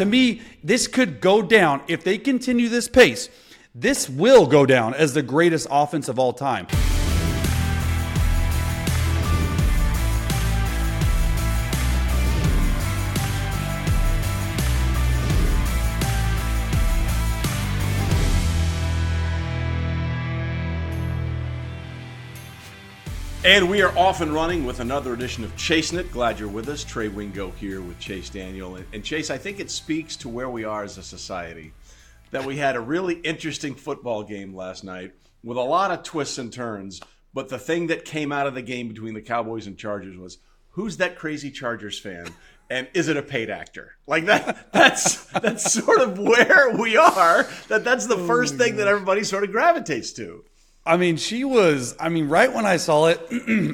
to me, this could go down if they continue this pace. This will go down as the greatest offense of all time. And we are off and running with another edition of Chasing It. Glad you're with us. Trey Wingo here with Chase Daniel. And, and Chase, I think it speaks to where we are as a society that we had a really interesting football game last night with a lot of twists and turns. But the thing that came out of the game between the Cowboys and Chargers was who's that crazy Chargers fan? And is it a paid actor? Like that that's that's sort of where we are. That that's the oh first thing that everybody sort of gravitates to. I mean, she was. I mean, right when I saw it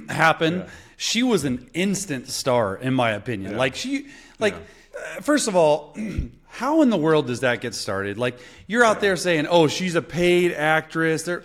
happen, yeah. she was an instant star, in my opinion. Yeah. Like she, like yeah. uh, first of all, how in the world does that get started? Like you're out there saying, "Oh, she's a paid actress." They're,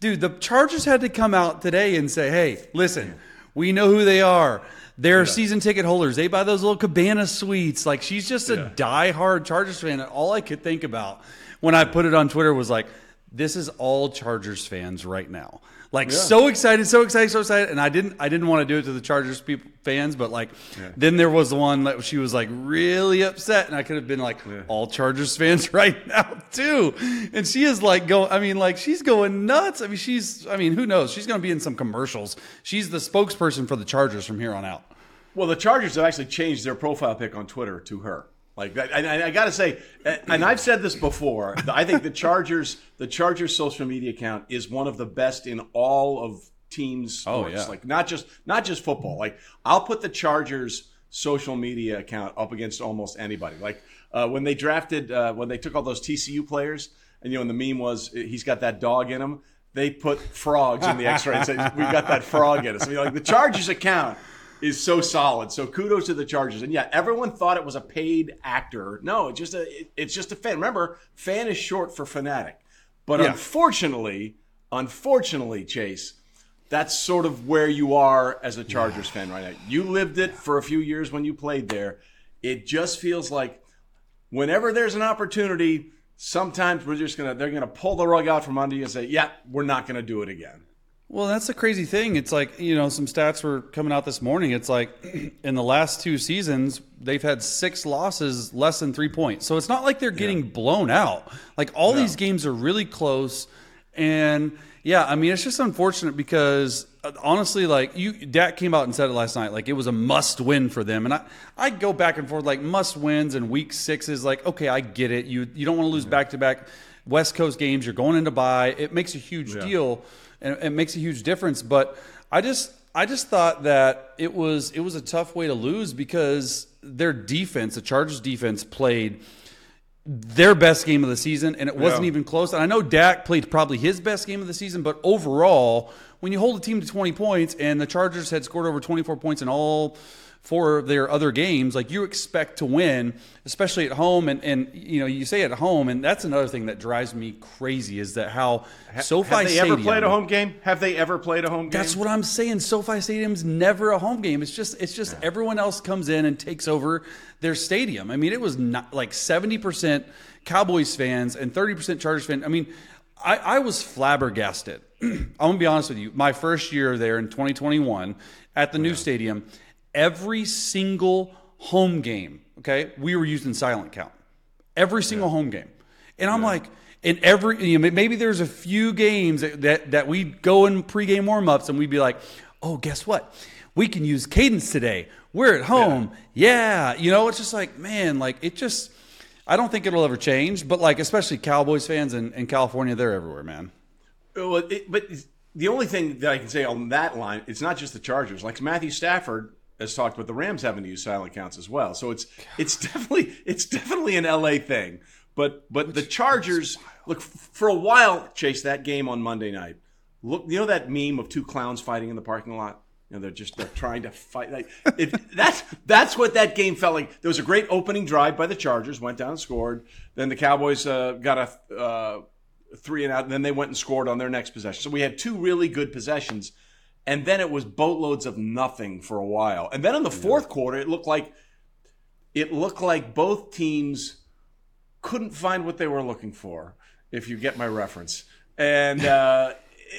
dude, the Chargers had to come out today and say, "Hey, listen, we know who they are." They're season ticket holders. They buy those little cabana suites. Like she's just a die-hard Chargers fan. And all I could think about when I put it on Twitter was like, this is all Chargers fans right now. Like yeah. so excited, so excited, so excited, and I didn't, I didn't want to do it to the Chargers people, fans, but like, yeah. then there was the one that she was like really upset, and I could have been like, yeah. all Chargers fans right now too, and she is like going, I mean, like she's going nuts. I mean, she's, I mean, who knows? She's going to be in some commercials. She's the spokesperson for the Chargers from here on out. Well, the Chargers have actually changed their profile pic on Twitter to her. Like, and I, I got to say, and I've said this before. I think the Chargers, the Chargers social media account is one of the best in all of teams sports. Oh, yeah. Like not just not just football. Like I'll put the Chargers social media account up against almost anybody. Like uh, when they drafted, uh, when they took all those TCU players, and you know, and the meme was he's got that dog in him. They put frogs in the X-ray and said, "We got that frog in us." I mean, like the Chargers account is so solid. So kudos to the Chargers. And yeah, everyone thought it was a paid actor. No, it's just a it, it's just a fan. Remember, fan is short for fanatic. But yeah. unfortunately, unfortunately, Chase, that's sort of where you are as a Chargers fan right now. You lived it for a few years when you played there. It just feels like whenever there's an opportunity, sometimes we're just gonna they're gonna pull the rug out from under you and say, "Yeah, we're not gonna do it again." Well, that's the crazy thing. It's like, you know, some stats were coming out this morning. It's like in the last two seasons, they've had six losses less than three points. So it's not like they're getting yeah. blown out. Like all these games are really close. And yeah, I mean, it's just unfortunate because uh, honestly, like you, Dak came out and said it last night, like it was a must win for them. And I, I go back and forth, like must wins and week six is like, okay, I get it. You, you don't want to lose back to back West Coast games. You're going into bye. It makes a huge yeah. deal and it makes a huge difference. But I just I just thought that it was it was a tough way to lose because their defense, the Chargers defense, played their best game of the season, and it wasn't yeah. even close. And I know Dak played probably his best game of the season, but overall, when you hold a team to 20 points, and the Chargers had scored over 24 points in all for their other games, like you expect to win, especially at home. And, and you know, you say at home, and that's another thing that drives me crazy is that how SoFi Stadium Have they Stadium, ever played a home game? Have they ever played a home game? That's what I'm saying. SoFi Stadium's never a home game. It's just it's just yeah. everyone else comes in and takes over their stadium. I mean, it was not like 70% Cowboys fans and 30% Chargers fans. I mean, I, I was flabbergasted. I'm gonna be honest with you. My first year there in 2021 at the yeah. new stadium, every single home game, okay, we were using silent count. Every single yeah. home game. And I'm yeah. like, in every, you know, maybe there's a few games that, that, that we go in pregame warmups and we'd be like, oh, guess what? We can use cadence today. We're at home. Yeah. yeah. You know, it's just like, man, like it just, I don't think it'll ever change, but like, especially Cowboys fans in, in California, they're everywhere, man. Uh, well, it, but the only thing that I can say on that line, it's not just the Chargers. Like Matthew Stafford has talked about the Rams having to use silent counts as well. So it's it's definitely it's definitely an LA thing. But but Which the Chargers look for a while. Chase that game on Monday night. Look, you know that meme of two clowns fighting in the parking lot. You know, they're just they're trying to fight. Like, it, that's that's what that game felt like. There was a great opening drive by the Chargers, went down and scored. Then the Cowboys uh, got a uh, three and out, and then they went and scored on their next possession. So we had two really good possessions and then it was boatloads of nothing for a while. And then in the fourth quarter, it looked like it looked like both teams couldn't find what they were looking for, if you get my reference. And uh,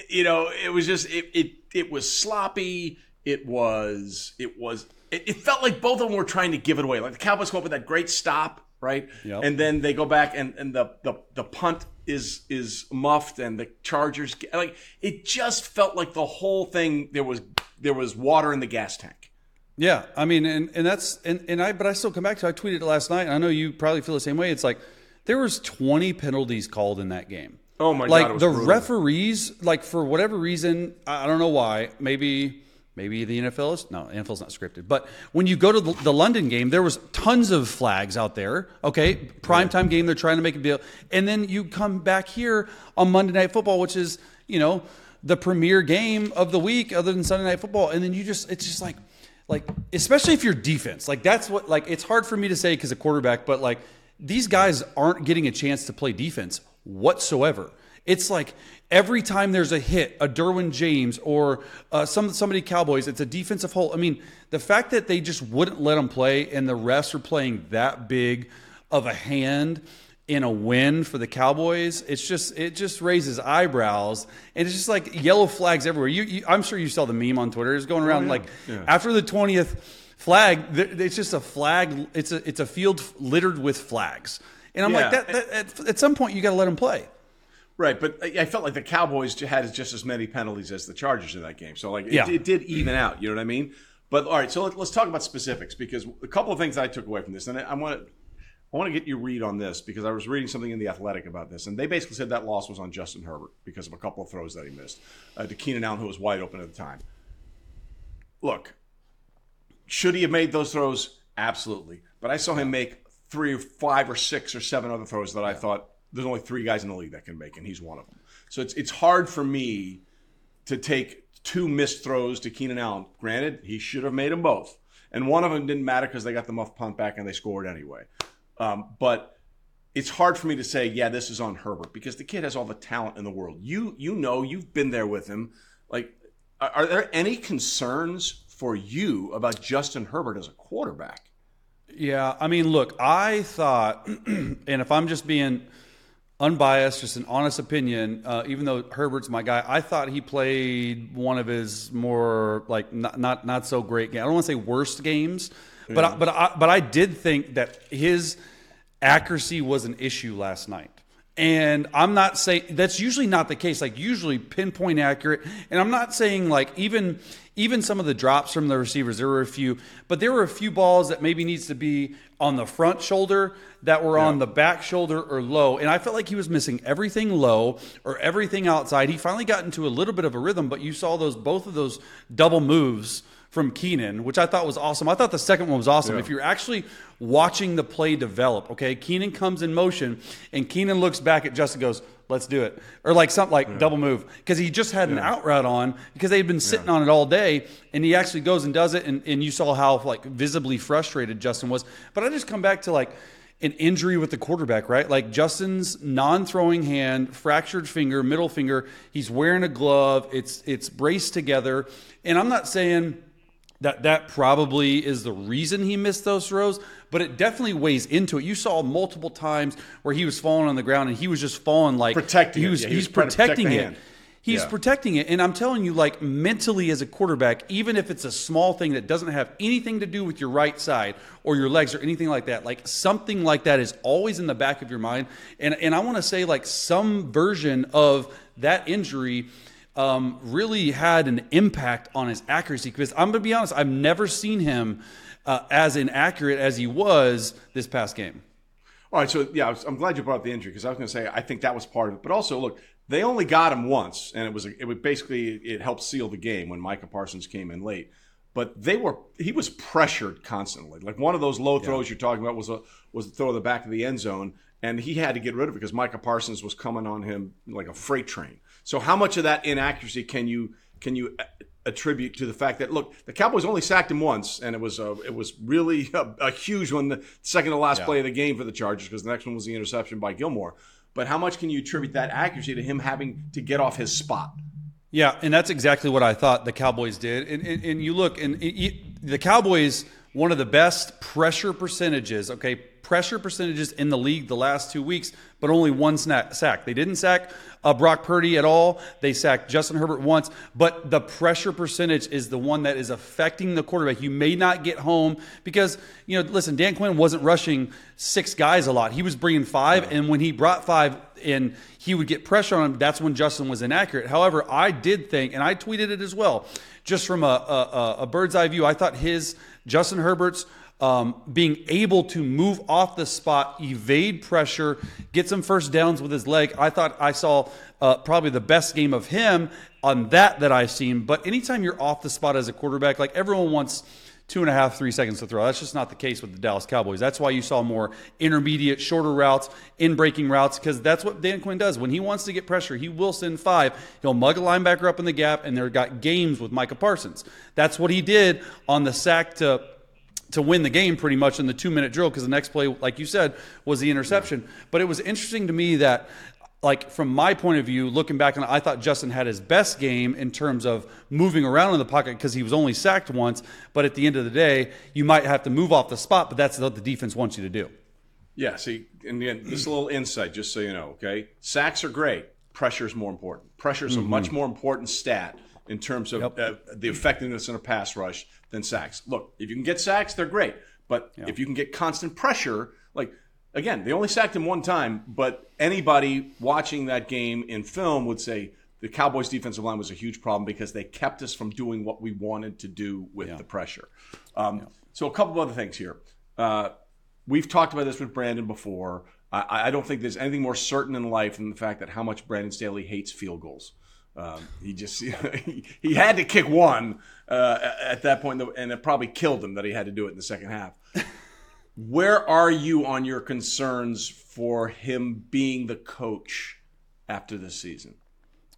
you know, it was just it it it was sloppy. It was it was it, it felt like both of them were trying to give it away. Like the Cowboys go up with that great stop, right? Yep. And then they go back and and the the the punt is is muffed and the Chargers get- like it just felt like the whole thing there was there was water in the gas tank. Yeah, I mean, and, and that's and, and I but I still come back to I tweeted it last night. And I know you probably feel the same way. It's like there was 20 penalties called in that game. Oh my like God, Like the brutal. referees, like for whatever reason, I don't know why. Maybe maybe the NFL is no NFL's not scripted. But when you go to the, the London game, there was tons of flags out there. Okay, primetime game, they're trying to make a deal, and then you come back here on Monday Night Football, which is you know the premier game of the week, other than Sunday Night Football, and then you just it's just like like especially if you're defense like that's what like it's hard for me to say because a quarterback but like these guys aren't getting a chance to play defense whatsoever it's like every time there's a hit a derwin james or uh, some somebody cowboys it's a defensive hole i mean the fact that they just wouldn't let them play and the refs are playing that big of a hand in a win for the Cowboys, it's just it just raises eyebrows, and it's just like yellow flags everywhere. You, you I'm sure you saw the meme on Twitter. It's going around like after the twentieth flag, th- it's just a flag. It's a it's a field littered with flags, and I'm like that, that at, at some point you got to let them play. Right, but I felt like the Cowboys had just as many penalties as the Chargers in that game. So like it, Yeah. it did even out. You know what I mean? But all right, so let, let's talk about specifics because a couple of things I took away from this, and I, I want to I want to get your read on this because I was reading something in the Athletic about this, and they basically said that loss was on Justin Herbert because of a couple of throws that he missed uh, to Keenan Allen, who was wide open at the time. Look, should he have made those throws? Absolutely. But I saw him make three or five or six or seven other throws that I thought there's only three guys in the league that can make, and he's one of them. So it's it's hard for me to take two missed throws to Keenan Allen. Granted, he should have made them both, and one of them didn't matter because they got the muff punt back and they scored anyway. Um, but it's hard for me to say, yeah, this is on Herbert because the kid has all the talent in the world. You you know, you've been there with him. Like, are, are there any concerns for you about Justin Herbert as a quarterback? Yeah, I mean, look, I thought, and if I'm just being unbiased, just an honest opinion, uh, even though Herbert's my guy, I thought he played one of his more like not not, not so great games. I don't want to say worst games, but I, but I, but I did think that his accuracy was an issue last night. And I'm not saying that's usually not the case. Like usually pinpoint accurate. And I'm not saying like even even some of the drops from the receivers, there were a few, but there were a few balls that maybe needs to be on the front shoulder that were on the back shoulder or low. And I felt like he was missing everything low or everything outside. He finally got into a little bit of a rhythm, but you saw those both of those double moves from Keenan, which I thought was awesome. I thought the second one was awesome. If you're actually watching the play develop, okay, Keenan comes in motion and Keenan looks back at Justin, goes, "Let's do it," or like something like double move because he just had an out route on because they had been sitting on it all day, and he actually goes and does it, and, and you saw how like visibly frustrated Justin was. But I just come back to like an injury with the quarterback, right? Like Justin's non-throwing hand, fractured finger, middle finger. He's wearing a glove. It's it's braced together, and I'm not saying that that probably is the reason he missed those throws, but it definitely weighs into it. You saw multiple times where he was falling on the ground and he was just falling like Protecting He it. was Yeah, he he's was to protect protecting it. He's Yeah. protecting it, and I'm telling you, like mentally as a quarterback, even if it's a small thing that doesn't have anything to do with your right side or your legs or anything like that, like something like that is always in the back of your mind. And and I want to say like some version of that injury um, really had an impact on his accuracy. Because I'm going to be honest, I've never seen him uh, as inaccurate as he was this past game. All right, so yeah, was, I'm glad you brought up the injury because I was going to say I think that was part of it. But also, look, they only got him once, and it was it was basically it helped seal the game when Micah Parsons came in late. But they were he was pressured constantly. Like one of those low throws you're talking about was a was throw to the back of the end zone, and he had to get rid of it because Micah Parsons was coming on him like a freight train. So how much of that inaccuracy can you can you uh, attribute to the fact that look the Cowboys only sacked him once, and it was a, it was really a, a huge one, the second to last play of the game for the Chargers because the next one was the interception by Gilmore. But how much can you attribute that accuracy to him having to get off his spot? Yeah, and that's exactly what I thought the Cowboys did. And, and, and you look, and it- it- the Cowboys, one of the best pressure percentages, okay, pressure percentages in the league the last two weeks, but only one sack. They didn't sack uh, Brock Purdy at all. They sacked Justin Herbert once, but the pressure percentage is the one that is affecting the quarterback. You may not get home because, you know, listen, Dan Quinn wasn't rushing six guys a lot. He was bringing five, and when he brought five in, he would get pressure on him. That's when Justin was inaccurate. However, I did think, and I tweeted it as well, just from a, a, a bird's eye view, I thought his, Justin Herbert's, um, being able to move off the spot, evade pressure, get some first downs with his leg. I thought I saw uh, probably the best game of him on that that I've seen. But anytime you're off the spot as a quarterback, like everyone wants two and a half, three seconds to throw. That's just not the case with the Dallas Cowboys. That's why you saw more intermediate, shorter routes, in breaking routes, because that's what Dan Quinn does. When he wants to get pressure, he will send five. He'll mug a linebacker up in the gap, and there got games with Micah Parsons. That's what he did on the sack to to win the game pretty much in the two minute drill because the next play, like you said, was the interception. Yeah. But it was interesting to me that, like, from my point of view, looking back on I thought Justin had his best game in terms of moving around in the pocket because he was only sacked once. But at the end of the day, you might have to move off the spot, but that's what the defense wants you to do. Yeah, see, and again, this little insight, just so you know, okay? Sacks are great. Pressure is more important. Pressure is mm-hmm. a much more important stat in terms of yep. uh, the effectiveness in a pass rush than sacks. Look, if you can get sacks, they're great. But yep. if you can get constant pressure, like again, they only sacked him one time, but anybody watching that game in film would say the Cowboys' defensive line was a huge problem because they kept us from doing what we wanted to do with yeah. the pressure. Um, yeah. So, a couple of other things here. Uh, we've talked about this with Brandon before. I, I, don't think there's anything more certain in life than the fact that how much Brandon Staley hates field goals. Um, he just he, he, had to kick one uh, at that point, and it probably killed him that he had to do it in the second half. Where are you on your concerns for him being the coach after the season?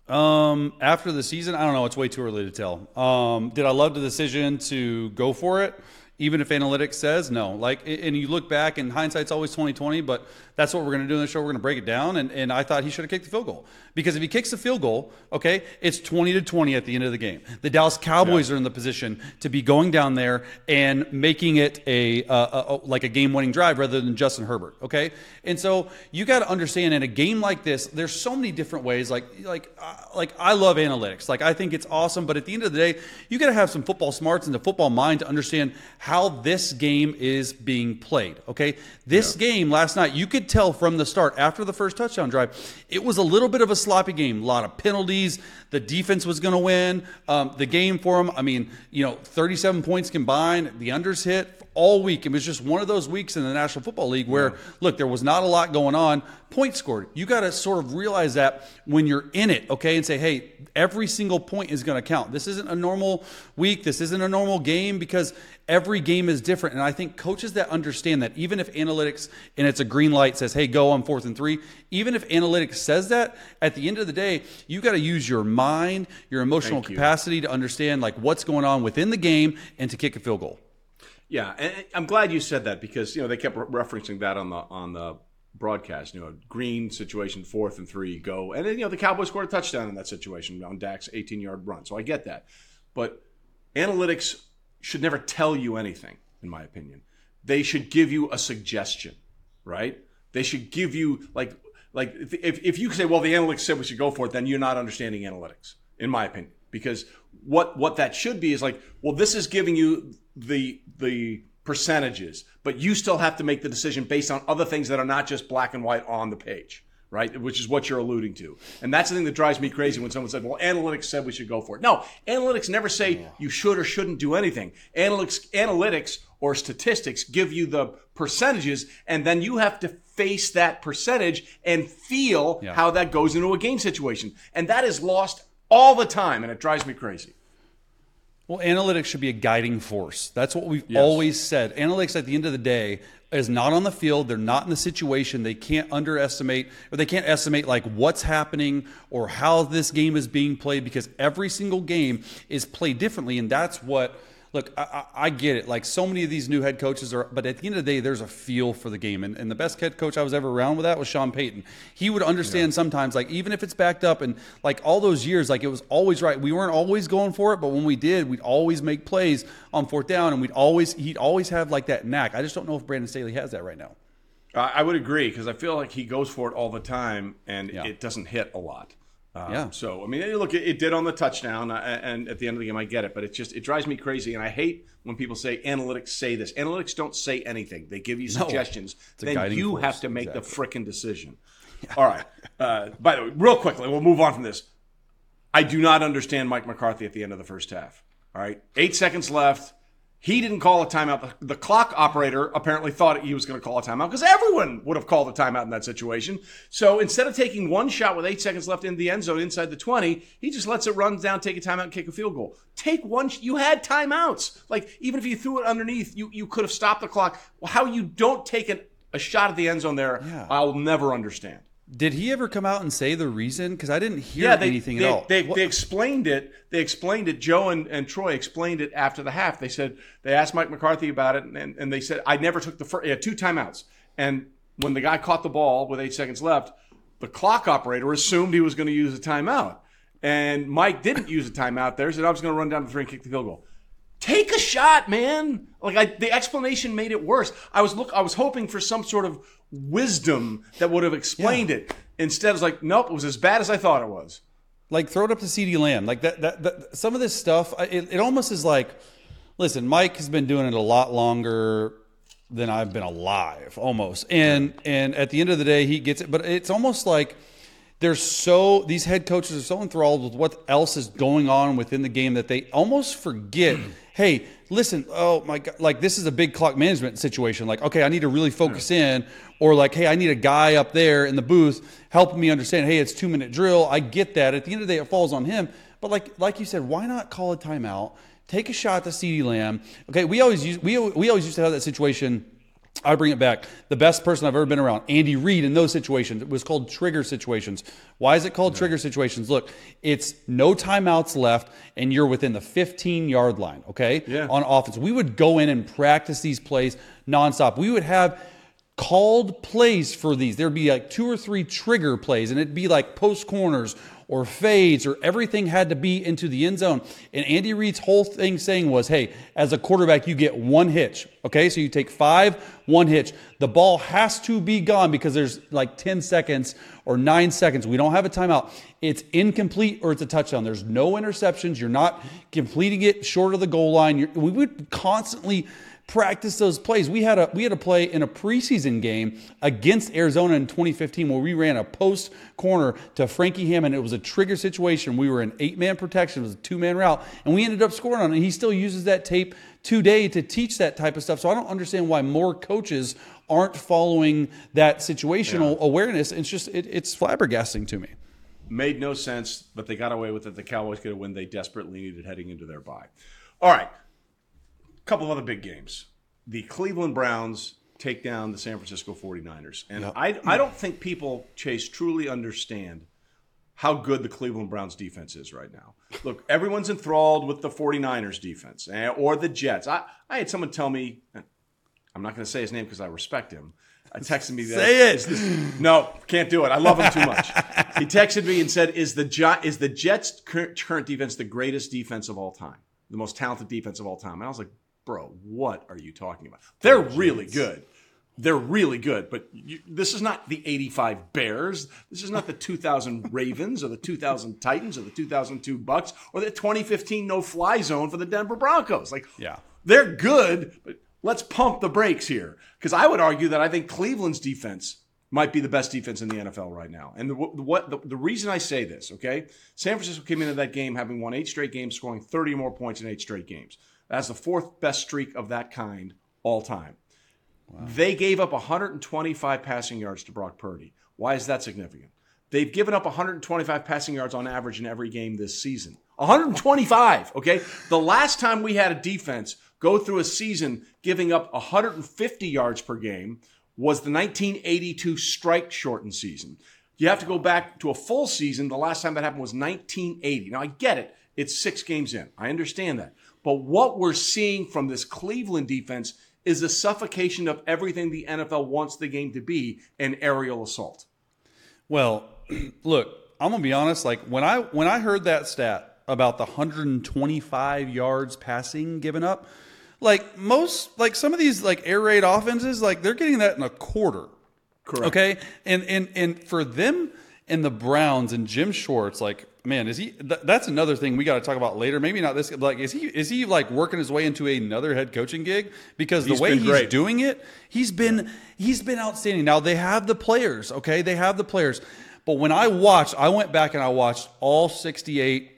Um, after the season, I don't know. It's way too early to tell. Um, did I love the decision to go for it? Even if analytics says no, like, and you look back, and hindsight's always twenty twenty. But that's what we're going to do in the show. We're going to break it down. And, and I thought he should have kicked the field goal because if he kicks the field goal, okay, it's 20 to 20 at the end of the game. The Dallas Cowboys yeah. are in the position to be going down there and making it a, a, a like a game winning drive rather than Justin Herbert, okay? And so you got to understand in a game like this, there's so many different ways. Like like uh, like I love analytics. Like I think it's awesome. But at the end of the day, you got to have some football smarts and the football mind to understand how this game is being played. Okay, this yeah. game last night, you could could tell from the start after the first touchdown drive, it was a little bit of a sloppy game. A lot of penalties. The defense was going to win um, the game for them. I mean, you know, 37 points combined. The unders hit all week. It was just one of those weeks in the National Football League where, yeah. look, there was not a lot going on. Points scored. You got to sort of realize that when you're in it, okay, and say, hey, every single point is going to count. This isn't a normal week. This isn't a normal game because every game is different. And I think coaches that understand that, even if analytics and it's a green light says, hey, go on fourth and three, even if analytics says that, at the end of the day, you got to use your mind, your emotional capacity to understand like what's going on within the game and to kick a field goal. Yeah, and I'm glad you said that because you know they kept referencing that on the on the broadcast. You know, green situation, fourth and three, go, and then you know the Cowboys scored a touchdown in that situation on Dak's 18 yard run. So I get that, but analytics should never tell you anything, in my opinion. They should give you a suggestion, right? They should give you like like if if you say, well, the analytics said we should go for it, then you're not understanding analytics, in my opinion, because what what that should be is like, well, this is giving you the the percentages, but you still have to make the decision based on other things that are not just black and white on the page, right? Which is what you're alluding to. And that's the thing that drives me crazy when someone said, well, analytics said we should go for it. No, analytics never say you should or shouldn't do anything. Analytics, analytics or statistics give you the percentages, and then you have to face that percentage and feel yeah. how that goes into a game situation. And that is lost all the time, and it drives me crazy. Well, analytics should be a guiding force. That's what we've yes. always said. Analytics, at the end of the day, is not on the field. They're not in the situation. They can't underestimate or they can't estimate like what's happening or how this game is being played because every single game is played differently, and that's what look, I, I, get it. Like so many of these new head coaches are, but at the end of the day, there's a feel for the game. And, and the best head coach I was ever around with that was Sean Payton. He would understand yeah. sometimes, like even if it's backed up, and like all those years, like it was always right. We weren't always going for it, but when we did, we'd always make plays on fourth down, and we'd always he'd always have like that knack. I just don't know if Brandon Staley has that right now. I would agree because I feel like he goes for it all the time, and Yeah. it doesn't hit a lot. Um, Yeah. So I mean, look, it, it did on the touchdown, uh, and at the end of the game, I get it, but it just it drives me crazy, and I hate when people say analytics say this. Analytics don't say anything; they give you suggestions. a then you force, have to make the exactly. frickin' decision. All right. Uh, by the way, real quickly, we'll move on from this. I do not understand Mike McCarthy at the end of the first half. All right. Eight seconds left. He didn't call a timeout. The, the clock operator apparently thought he was going to call a timeout because everyone would have called a timeout in that situation. So instead of taking one shot with eight seconds left in the end zone inside the 20, he just lets it run down, take a timeout, and kick a field goal. Take one. sh- You had timeouts. Like, even if you threw it underneath, you, you could have stopped the clock. Well, how you don't take an, a shot at the end zone there, Yeah. I'll never understand. Did he ever come out and say the reason? Because I didn't hear Yeah, they, anything they, at all. They, they explained it. They explained it. Joe and, and Troy explained it after the half. They said they asked Mike McCarthy about it, and, and, and they said I never took the first. Yeah, two timeouts. And when the guy caught the ball with eight seconds left, the clock operator assumed he was going to use a timeout, and Mike didn't use a timeout there. Said I was going to run down the three and kick the field goal. Take a shot, man. Like I, the explanation made it worse. I was look. I was hoping for some sort of wisdom that would have explained it. Instead, it was like, nope, it was as bad as I thought it was. like throw it up to CeeDee Lamb. Like that, that, that some of this stuff, it, it almost is like, listen, Mike has been doing it a lot longer than I've been alive, almost. And and at the end of the day, he gets it. But it's almost like they're so these head coaches are so enthralled with what else is going on within the game that they almost forget. hey, listen, oh my god, like this is a big clock management situation. Like, okay, I need to really focus in, or like, hey, I need a guy up there in the booth helping me understand. Hey, it's two minute drill. I get that. At the end of the day, it falls on him. But like, like you said, why not call a timeout? Take a shot to CeeDee Lamb. Okay, we always use we we always used to have that situation. I bring it back. The best person I've ever been around, Andy Reid, in those situations, it was called trigger situations. Why is it called trigger situations? Look, it's no timeouts left, and you're within the 15 yard line. Okay, Yeah. on offense, we would go in and practice these plays nonstop. We would have called plays for these. There'd be like two or three trigger plays, and it'd be like post corners or fades, or everything had to be into the end zone. And Andy Reid's whole thing saying was, hey, as a quarterback, you get one hitch. Okay, so you take five, one hitch. The ball has to be gone because there's like 10 seconds or nine seconds. We don't have a timeout. It's incomplete or it's a touchdown. There's no interceptions. You're not completing it short of the goal line. You're, we would constantly practice those plays. We had a we had a play in a preseason game against Arizona in 2015 where we ran a post corner to Frankie Hammond. It was a trigger situation. We were in eight man protection. It was a two man route, and we ended up scoring on it. And he still uses that tape today to teach that type of stuff. So I don't understand why more coaches aren't following that situational awareness. It's just it, it's flabbergasting to me. Made no sense, but they got away with it. The Cowboys get a win they desperately needed heading into their bye. All right. Couple other big games. The Cleveland Browns take down the San Francisco 49ers. And I, I don't think people, Chase, truly understand how good the Cleveland Browns defense is right now. Look, everyone's enthralled with the 49ers defense eh, or the Jets. I, I had someone tell me, I'm not going to say his name because I respect him. I texted me that. Say it. This- no, can't do it. I love him too much. he texted me and said, "Is the is the Jets' current, current defense the greatest defense of all time, the most talented defense of all time?" And I was like, "Bro, what are you talking about? They're oh, really good. They're really good, but you, this is not the '85 Bears. This is not the 2000 Ravens or the 2000 Titans or the 2002 Bucks or the 2015 No Fly Zone for the Denver Broncos. Like, Yeah. they're good, but let's pump the brakes here. Because I would argue that I think Cleveland's defense might be the best defense in the NFL right now. And the, what the, the reason I say this, okay, San Francisco came into that game having won eight straight games, scoring 30 more points in eight straight games. That's the fourth best streak of that kind all time. They gave up 125 passing yards to Brock Purdy. Why is that significant? They've given up 125 passing yards on average in every game this season. 125, okay? The last time we had a defense go through a season giving up 150 yards per game was the 1982 strike shortened season. You have to go back to a full season. The last time that happened was 1980. Now, I get it. It's six games in. I understand that. But what we're seeing from this Cleveland defense is a suffocation of everything the NFL wants the game to be an aerial assault. Well, look, I'm gonna be honest. Like when I when I heard that stat about the 125 yards passing given up, like most like some of these like air raid offenses, like they're getting that in a quarter. Correct. Okay, and and and for them and the Browns and Jim Schwartz, like man, is he? Th- that's another thing we got to talk about later. Maybe not this. Like, is he? Is he like working his way into another head coaching gig? Because He's the way he's great. doing it, he's been he's been outstanding. Now they have the players. Okay, they have the players. But when I watched, I went back and I watched all 68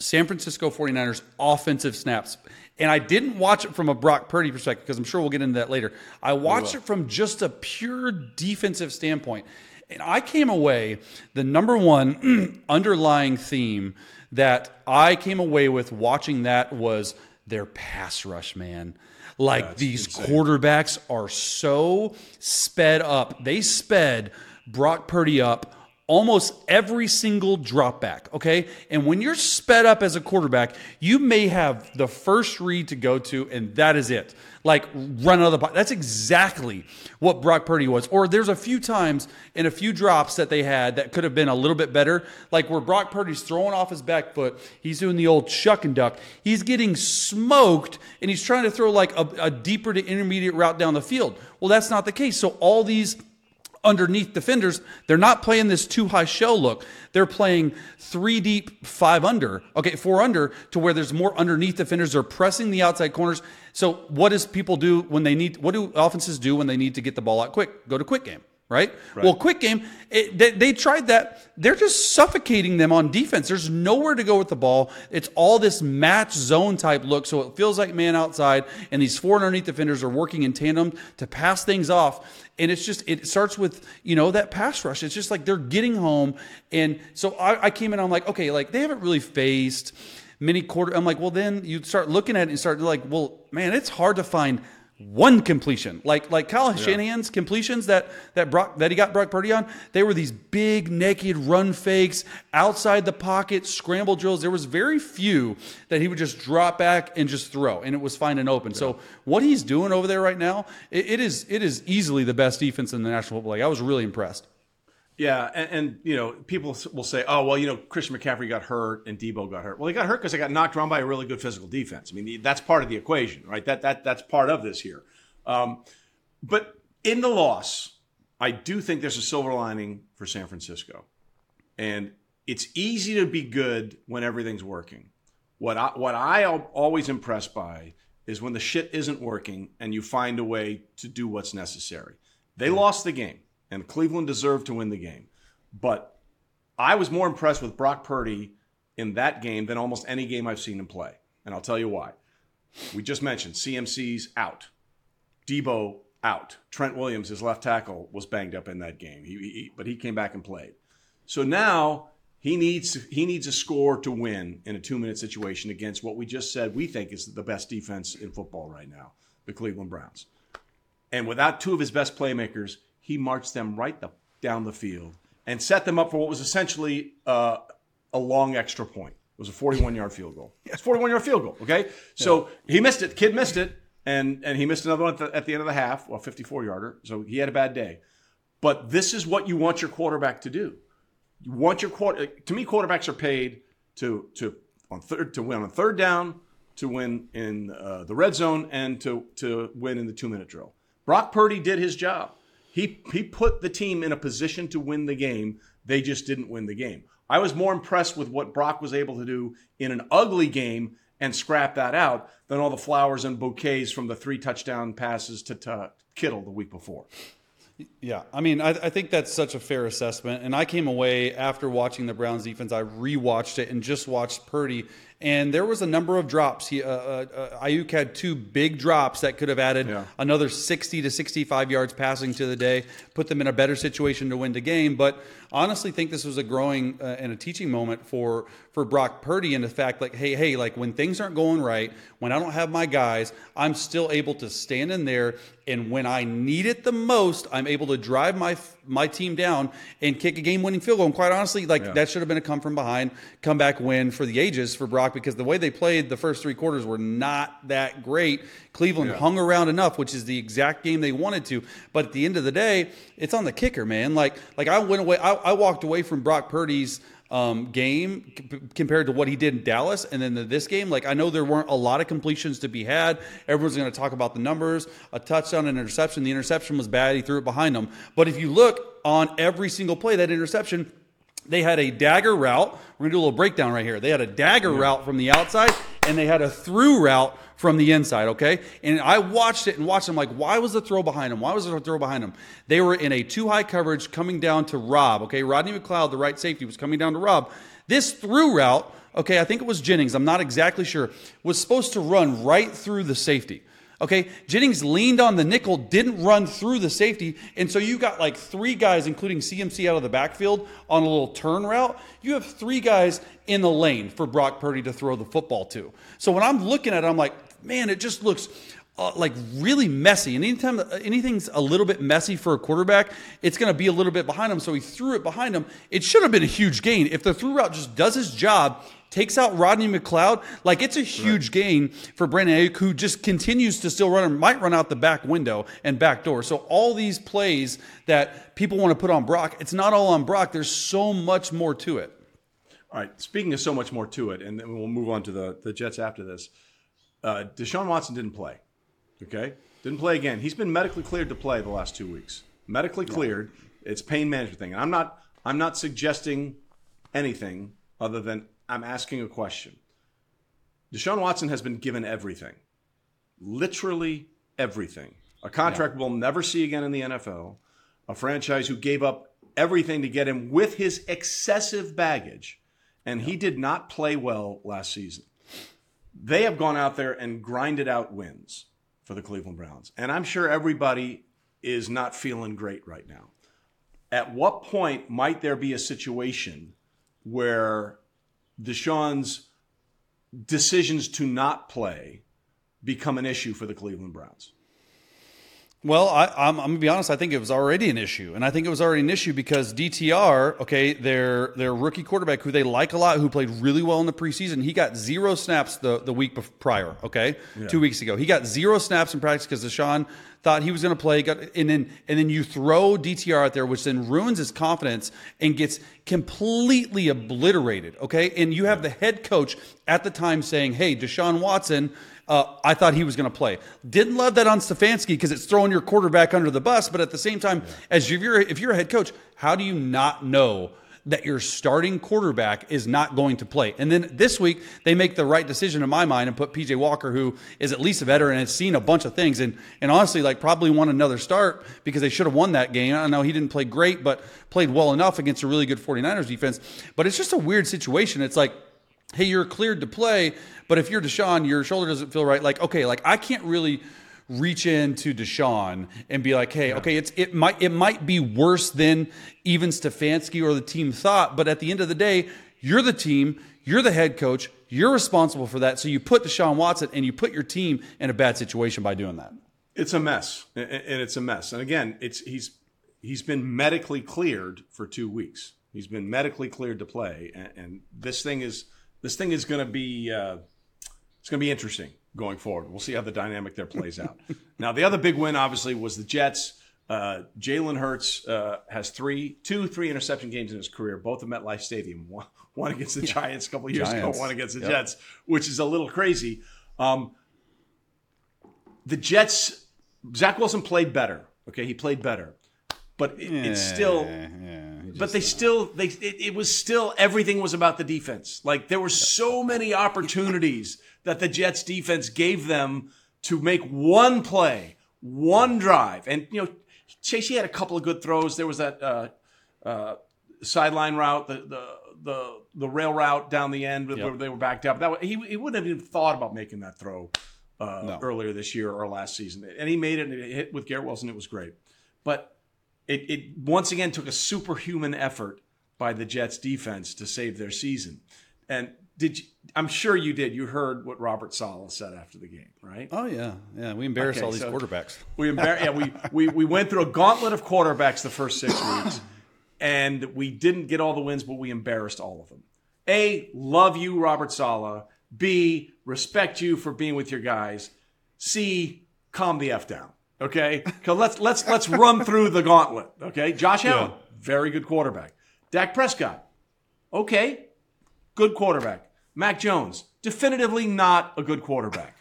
San Francisco 49ers offensive snaps. And I didn't watch it from a Brock Purdy perspective because I'm sure we'll get into that later. I watched it from just a pure defensive standpoint. And I came away, the number one underlying theme that I came away with watching that was their pass rush, man. Like these quarterbacks are so sped up. They sped Brock Purdy up almost every single drop back. Okay. And when you're sped up as a quarterback, you may have the first read to go to, and that is it. Like run out of the box. That's exactly what Brock Purdy was. Or there's a few times in a few drops that they had that could have been a little bit better. Like where Brock Purdy's throwing off his back foot, he's doing the old chuck and duck. He's getting smoked and he's trying to throw like a, a deeper to intermediate route down the field. Well, that's not the case. So all these underneath defenders, they're not playing this too high shell look. They're playing three deep, five under, okay, four under, to where there's more underneath defenders. They're pressing the outside corners. So, what does people do when they need? What do offenses do when they need to get the ball out quick? Go to quick game. Right? Well, quick game, it, they, they tried that. They're just suffocating them on defense. There's nowhere to go with the ball. It's all this match zone type look. So it feels like man outside, and these four underneath defenders are working in tandem to pass things off. And it's just, it starts with, you know, that pass rush. It's just like they're getting home. And so I, I came in, I'm like, okay, like they haven't really faced many quarter. I'm like, well, then you start looking at it and start like, well, man, it's hard to find one completion like like Kyle Shanahan's completions that that Brock that he got Brock Purdy on. They were these big naked run fakes outside the pocket, scramble drills. There was very few that he would just drop back and just throw, and it was fine and open. So what he's doing over there right now, it, it is it is easily the best defense in the National Football League. I was really impressed. Yeah, and, and you know, people will say, "Oh, well, you know, Christian McCaffrey got hurt and Debo got hurt." Well, he got hurt because they got knocked around by a really good physical defense. I mean, that's part of the equation, right? That that that's part of this here. Um, but in the loss, I do think there's a silver lining for San Francisco, and it's easy to be good when everything's working. What I what I am always impressed by is when the shit isn't working and you find a way to do what's necessary. They lost the game, and Cleveland deserved to win the game. But I was more impressed with Brock Purdy in that game than almost any game I've seen him play. And I'll tell you why. We just mentioned CMC's out, Debo out. Trent Williams, his left tackle, was banged up in that game, he, he, but he came back and played. So now he needs he needs a score to win in a two minute situation against what we just said we think is the best defense in football right now, the Cleveland Browns. And without two of his best playmakers, he marched them right the, down the field and set them up for what was essentially uh, a long extra point. It was a 41 yard field goal. It's 41 yard field goal. Okay, so he missed it. Kid missed it, and and he missed another one at the, at the end of the half. Well, 54 yarder. So he had a bad day. But this is what you want your quarterback to do. You want your quarter. To me, quarterbacks are paid to to on third to win on third down, to win in uh, the red zone, and to to win in the two minute drill. Brock Purdy did his job. He he put the team in a position to win the game. They just didn't win the game. I was more impressed with what Brock was able to do in an ugly game and scrap that out than all the flowers and bouquets from the three touchdown passes to, to Kittle the week before. Yeah, I mean, I, I think that's such a fair assessment. And I came away after watching the Browns defense. I rewatched it and just watched Purdy, and there was a number of drops. He, uh, uh, uh, Aiyuk had two big drops that could have added Yeah. another 60 to 65 yards passing to the day, put them in a better situation to win the game. But honestly, think this was a growing uh, and a teaching moment for for Brock Purdy and the fact like, hey, hey, like when things aren't going right, when I don't have my guys, I'm still able to stand in there, and when I need it the most, I'm able to drive my my team down and kick a game winning field goal. And quite honestly, like that should have been a come from behind, comeback win for the ages for Brock Brock because the way they played the first three quarters were not that great. Cleveland yeah. hung around enough, which is the exact game they wanted to. But at the end of the day, it's on the kicker, man. Like like I went away, I, I walked away from Brock Purdy's um, game c- compared to what he did in Dallas, and then the, this game, like I know there weren't a lot of completions to be had. Everyone's going to talk about the numbers, a touchdown, an interception. The interception was bad; he threw it behind him. But if you look on every single play, that interception they had a dagger route. We're gonna do a little breakdown right here. They had a dagger yeah. route from the outside, and they had a through route from the inside. Okay, and I watched it and watched them. Like, why was the throw behind them? Why was the throw behind them? They were in a two high coverage coming down to Rob. Okay, Rodney McLeod, the right safety, was coming down to Rob. This through route, okay, I think it was Jennings. I'm not exactly sure. Was supposed to run right through the safety. Okay, Jennings leaned on the nickel, didn't run through the safety, and so you got like three guys, including CMC out of the backfield, on a little turn route. You have three guys in the lane for Brock Purdy to throw the football to. So when I'm looking at it, I'm like, man, it just looks uh, like really messy. And anytime anything's a little bit messy for a quarterback, it's going to be a little bit behind him. So he threw it behind him. It should have been a huge gain. If the through route just does his job, takes out Rodney McLeod, like it's a huge right. gain for Brandon Aiyuk, who just continues to still run and might run out the back window and back door. So all these plays that people want to put on Brock, it's not all on Brock. There's so much more to it. All right. Speaking of so much more to it, and then we'll move on to the, the Jets after this. Uh, Deshaun Watson didn't play. Okay? Didn't play again. He's been medically cleared to play the last two weeks. Medically cleared. Yeah. It's pain management thing. And I'm not I'm not suggesting anything other than I'm asking a question. Deshaun Watson has been given everything, literally everything. A contract yeah. we'll never see again in the NFL, a franchise who gave up everything to get him with his excessive baggage, and yeah. he did not play well last season. They have gone out there and grinded out wins for the Cleveland Browns, and I'm sure everybody is not feeling great right now. At what point might there be a situation where Deshaun's decisions to not play become an issue for the Cleveland Browns? Well, I, am gonna be honest. I think it was already an issue, and I think it was already an issue because DTR, okay, their their rookie quarterback, who they like a lot, who played really well in the preseason, he got zero snaps the the week prior. Okay, yeah. two weeks ago, he got zero snaps in practice because Deshaun thought he was going to play, got, and then and then you throw DTR out there, which then ruins his confidence and gets completely obliterated. Okay, and you have the head coach at the time saying, "Hey, Deshaun Watson." Uh, I thought he was going to play. Didn't love that on Stefanski because it's throwing your quarterback under the bus. But at the same time, yeah. as if you're if you're a head coach, how do you not know that your starting quarterback is not going to play? And then this week they make the right decision in my mind and put PJ Walker, who is at least a veteran and has seen a bunch of things, and and honestly, like probably won another start because they should have won that game. I know he didn't play great, but played well enough against a really good 49ers defense. But it's just a weird situation. It's like hey, you're cleared to play, but if you're Deshaun, your shoulder doesn't feel right. Like, okay, like I can't really reach into Deshaun and be like, hey, yeah. okay, it's it might it might be worse than even Stefanski or the team thought, but at the end of the day, you're the team, you're the head coach, you're responsible for that. So you put Deshaun Watson and you put your team in a bad situation by doing that. It's a mess, and it's a mess. And again, it's he's he's been medically cleared for two weeks. He's been medically cleared to play, and, and this thing is this thing is going to be uh, it's going to be interesting going forward. We'll see how the dynamic there plays out. now, the other big win, obviously, was the Jets. Uh, Jalen Hurts uh, has three, two, three interception games in his career, both at MetLife Stadium. One, one against the Giants a couple years Giants. ago, one against the yep. Jets, which is a little crazy. Um, the Jets, Zach Wilson played better. Okay, he played better, but it, yeah, it's still. Yeah but they still they it, it, was still everything was about the defense. Like there were so many opportunities that the Jets defense gave them to make one play, one drive, and you know Chase he had a couple of good throws. There was that uh, uh, sideline route, the the the the rail route down the end yep. where they were backed up. That he he wouldn't have even thought about making that throw uh, no. earlier this year or last season, and he made it. And it hit with Garrett Wilson. It was great, but it, it once again took a superhuman effort by the Jets defense to save their season. And did you, I'm sure you did. You heard what Robert Saleh said after the game, right? Oh yeah, yeah. We embarrassed okay, all these so quarterbacks. We embar- yeah, we, we we went through a gauntlet of quarterbacks the first six weeks, and we didn't get all the wins, but we embarrassed all of them. A, love you, Robert Saleh. B, respect you for being with your guys. C, calm the f down. Okay, let's let's let's run through the gauntlet. Okay, Josh Allen, very good quarterback. Dak Prescott, okay, good quarterback. Mac Jones, definitively not a good quarterback.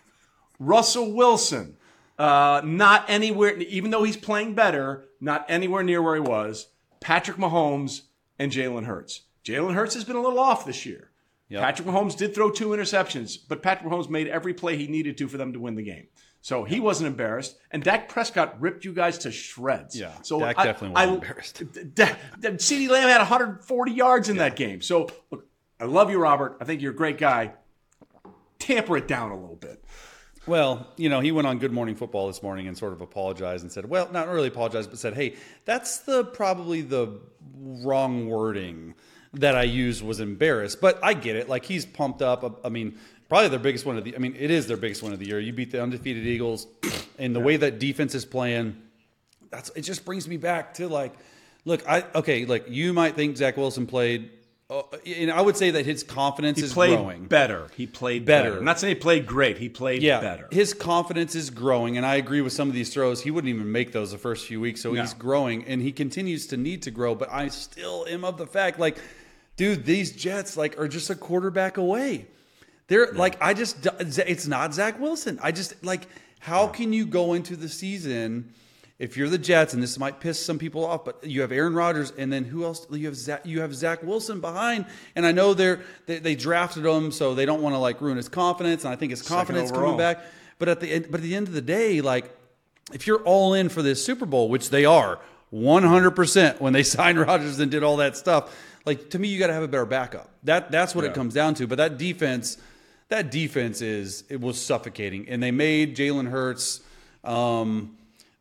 Russell Wilson, uh, not anywhere, even though he's playing better, not anywhere near where he was. Patrick Mahomes and Jalen Hurts. Jalen Hurts has been a little off this year. Yep. Patrick Mahomes did throw two interceptions, but Patrick Mahomes made every play he needed to for them to win the game. So he wasn't embarrassed, and Dak Prescott ripped you guys to shreds. Yeah, so Dak I- definitely I- wasn't embarrassed. D- D- CeeDee Lamb had 140 yards in that game. So look, I love you, Robert. I think you're a great guy. Tamper it down a little bit. Well, you know, he went on Good Morning Football this morning and sort of apologized and said, well, not really apologized, but said, hey, that's the probably the wrong wording that I used was embarrassed. But I get it. Like he's pumped up. I mean, probably their biggest one of the. I mean, it is their biggest one of the year. You beat the undefeated Eagles, and the way that defense is playing, that's it. Just brings me back to like, look, I okay, like you might think Zach Wilson played. Uh, and I would say that his confidence He is played growing. better. He played Better. better. I'm not saying he played great. He played yeah, better. his confidence is growing, and I agree with some of these throws. He wouldn't even make those the first few weeks, so No. he's growing, and he continues to need to grow. But I still am of the fact, like, dude, these Jets like are just a quarterback away. They're like, I just, it's not Zach Wilson. I just like, how can you go into the season? If you're the Jets, and this might piss some people off, but you have Aaron Rodgers, and then who else? You have Zach, you have Zach Wilson behind, and I know they're they, they drafted him, so they don't want to like ruin his confidence, and I think his confidence coming back. But at the end, but at the end of the day, like if you're all in for this Super Bowl, which they are 100% when they signed Rodgers and did all that stuff, like to me, you got to have a better backup. That that's what it comes down to. But that defense, that defense is it was suffocating, and they made Jalen Hurts. Um,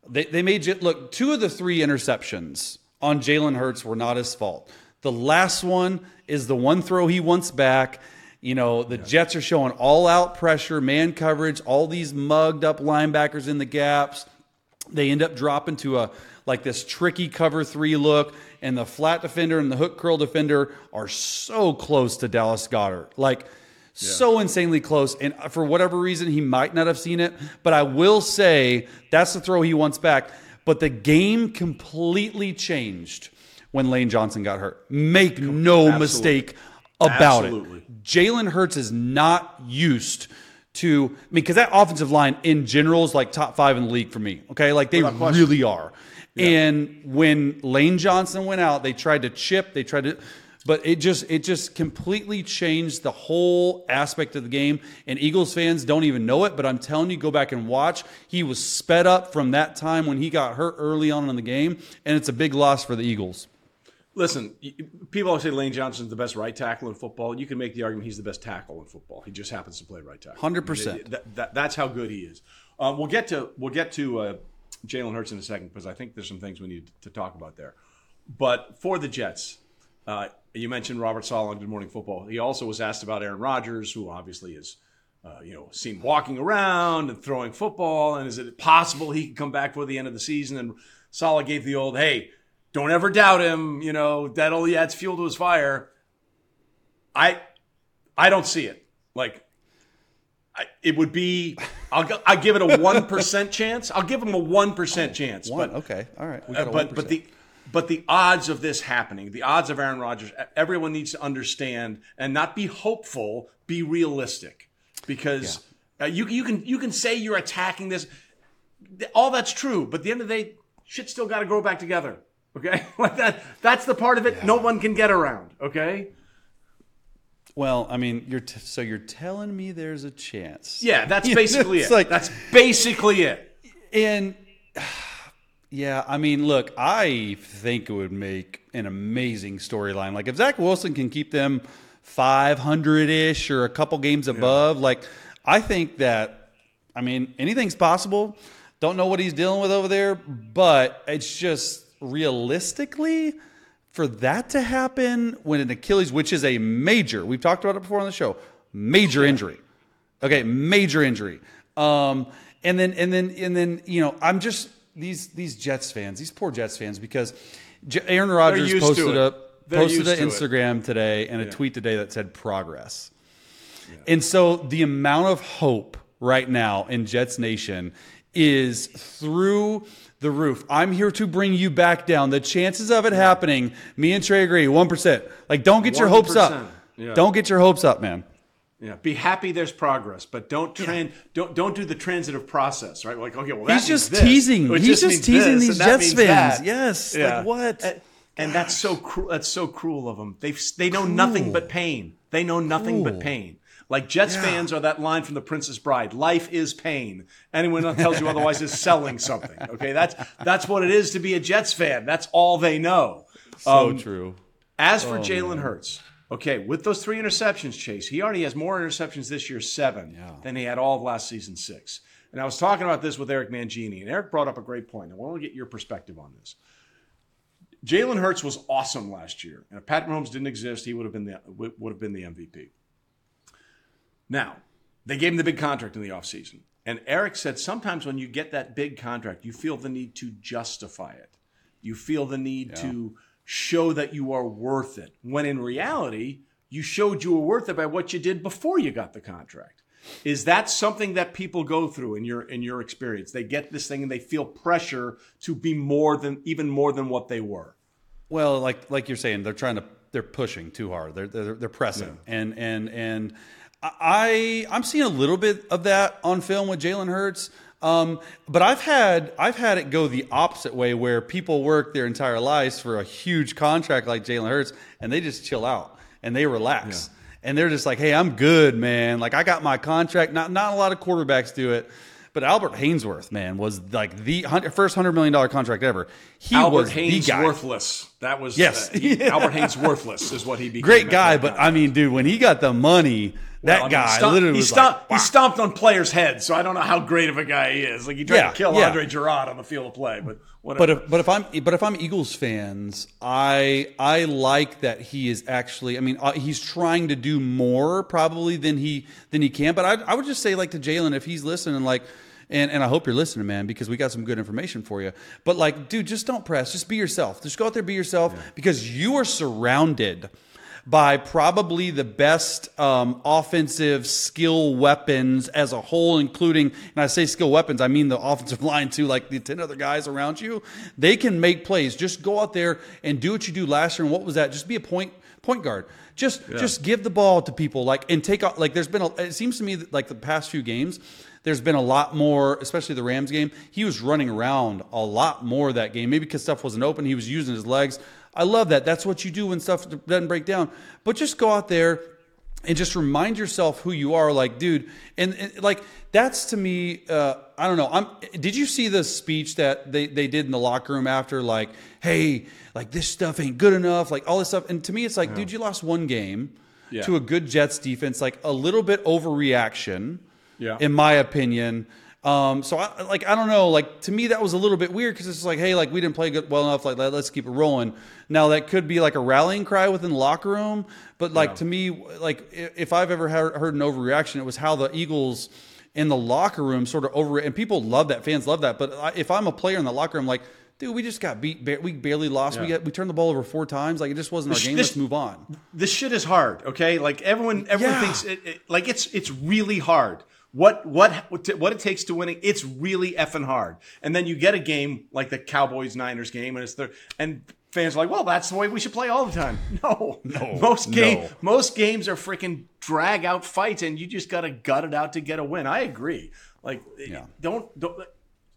they they made look two of the three interceptions on Jalen Hurts were not his fault. The last one is the one throw he wants back. You know, the Jets are showing all out pressure, man coverage, all these mugged up linebackers in the gaps. They end up dropping to a like this tricky cover three look, and the flat defender and the hook curl defender are so close to Dallas Goedert. Like so insanely close. And uh, for whatever reason, he might not have seen it. But I will say that's the throw he wants back. But the game completely changed when Lane Johnson got hurt. Make no Absolutely. mistake about Absolutely. it. Jalen Hurts is not used to, I mean, because that offensive line in general is like top five in the league for me. Okay. Like they really are. And when Lane Johnson went out, they tried to chip, they tried to, but it just it just completely changed the whole aspect of the game. And Eagles fans don't even know it, but I'm telling you, go back and watch. He was sped up from that time when he got hurt early on in the game, and it's a big loss for the Eagles. Listen, people always say Lane Johnson's the best right tackle in football. You can make the argument he's the best tackle in football. He just happens to play right tackle. 100%. That- that- that's how good he is. Um, we'll get to we'll get to uh, Jalen Hurts in a second because I think there's some things we need to talk about there. But for the Jets, uh, you mentioned Robert Saleh on Good Morning Football. He also was asked about Aaron Rodgers, who obviously is. Uh, you know, seen walking around and throwing football, and is it possible he can come back for the end of the season? And Saleh gave the old, "Hey, don't ever doubt him. You know that only adds fuel to his fire." I, I don't see it. Like, I, it would be. I'll I give it a one percent chance. I'll give him a one percent chance. One, but okay, all right. We uh, got a but but 1%. the but the odds of this happening, the odds of Aaron Rodgers, everyone needs to understand and not be hopeful, be realistic, because uh, you you can you can say you're attacking this, all that's true, but at the end of the day, shit still got to grow back together. Okay, like that. That's the part of it no one can get around. Okay. Well, I mean, you're t- so you're telling me there's a chance. Yeah, that's basically it's it. like- that's basically it. And yeah, I mean, look, I think it would make an amazing storyline. Like if Zach Wilson can keep them 500 ish or a couple games above, like I think that, I mean, anything's possible. Don't know what he's dealing with over there, but it's just realistically for that to happen when an Achilles, which is a major, we've talked about it before on the show, major injury. Okay, major injury. Um, and then and then and then you know I'm just these these Jets fans, these poor Jets fans, because J- Aaron Rodgers posted a posted an to it. Instagram today and a tweet today that said progress. And so the amount of hope right now in Jets Nation is through the roof. I'm here to bring you back down. The chances of it happening, me and Trey agree, 1%. Like, don't get your hopes up. Yeah. Don't get your hopes up, man. Yeah, be happy there's progress, but don't tran don't don't do the transitive process, right? Like, okay, well, that He's just this, teasing. He's means just teasing this, these Jets fans. Yes. Like, what? And, and that's so cruel. That's so cruel of them. They they know nothing but pain. They know nothing but pain. Like Jets Yeah. fans are that line from The Princess Bride: "Life is pain." Anyone that tells you otherwise is selling something. Okay, that's that's what it is to be a Jets fan. That's all they know. So Um, true. As for Jalen Hurts, okay, with those three interceptions, Chase, he already has more interceptions this year, seven, than he had all of last season, six. And I was talking about this with Eric Mangini, and Eric brought up a great point. I want to get your perspective on this. Jalen Hurts was awesome last year, and if Pat Mahomes didn't exist, he would have been the would would have been the MVP. Now, they gave him the big contract in the offseason. And Eric said sometimes when you get that big contract, you feel the need to justify it. You feel the need to show that you are worth it. When in reality, you showed you were worth it by what you did before you got the contract. Is that something that people go through in your in your experience? They get this thing and they feel pressure to be more than even more than what they were. Well, like like you're saying, they're trying to they're pushing too hard. They're they're, they're pressing, and and and I I'm seeing a little bit of that on film with Jalen Hurts. Um, but I've had I've had it go the opposite way, where people work their entire lives for a huge contract like Jalen Hurts, and they just chill out and they relax. And they're just like, "Hey, I'm good, man. Like I got my contract. Not not a lot of quarterbacks do it, but Albert Haynesworth, man, was like the first hundred million dollar contract ever. He Albert was Haynes the guy. worthless. That was Yes. uh, he- Albert Haynes worthless is what he became. great guy, but. I mean, dude, when he got the money, that Well, I mean, guy he stomped, literally he stomped, like, he stomped on players' heads. So I don't know how great of a guy he is. Like he tried Yeah, to kill yeah. Andre Gurode on the field of play, but whatever. But if but if I'm but if I'm Eagles fans, I I like that he is actually. I mean, uh, he's trying to do more probably than he than he can. But I I would just say like to Jalen, if he's listening, like. And, and I hope you're listening, man, because we got some good information for you. But like, dude, just don't press. Just be yourself. Just go out there, be yourself, because you are surrounded by probably the best um, offensive skill weapons as a whole, including, and I say skill weapons, I mean the offensive line too, like the 10 other guys around you. They can make plays. Just go out there and do what you do last year. And what was that? Just be a point point guard. Just just give the ball to people like and take out like there's been a it seems to me that like the past few games there's been a lot more especially the Rams game he was running around a lot more that game maybe because stuff wasn't open he was using his legs I love that. That's what you do when stuff doesn't break down. But just go out there and just remind yourself who you are. Like dude and, and like that's to me uh, i don't know. I'm did you see the speech that they, they did in the locker room after like hey like this stuff ain't good enough like all this stuff? And to me it's like dude you lost one game Yeah. to a good jets defense like a little bit overreaction Yeah. in my opinion um, so I, like I don't know like to me that was a little bit weird because it's like hey like we didn't play good well enough like let, us keep it rolling now that could be like a rallying cry within the locker room but like to me like if I've ever heard, an overreaction it was how the Eagles in the locker room sort of over and people love that fans love that but I, if I'm a player in the locker room like dude we just got beat ba- we barely lost we Yeah. got we turned the ball over four times like it just wasn't our This- game this- let's move on this shit is hard. Okay, like everyone, everyone Yeah. thinks it, it, like it's it's really hard. What what what it takes to winning? It's really effing hard. And then you get a game like the Cowboys Niners game, and it's the and fans are like, well, that's the way we should play all the time. No, no, most game no. most games are freaking drag out fights, and you just got to gut it out to get a win. I agree. Like, don't don't.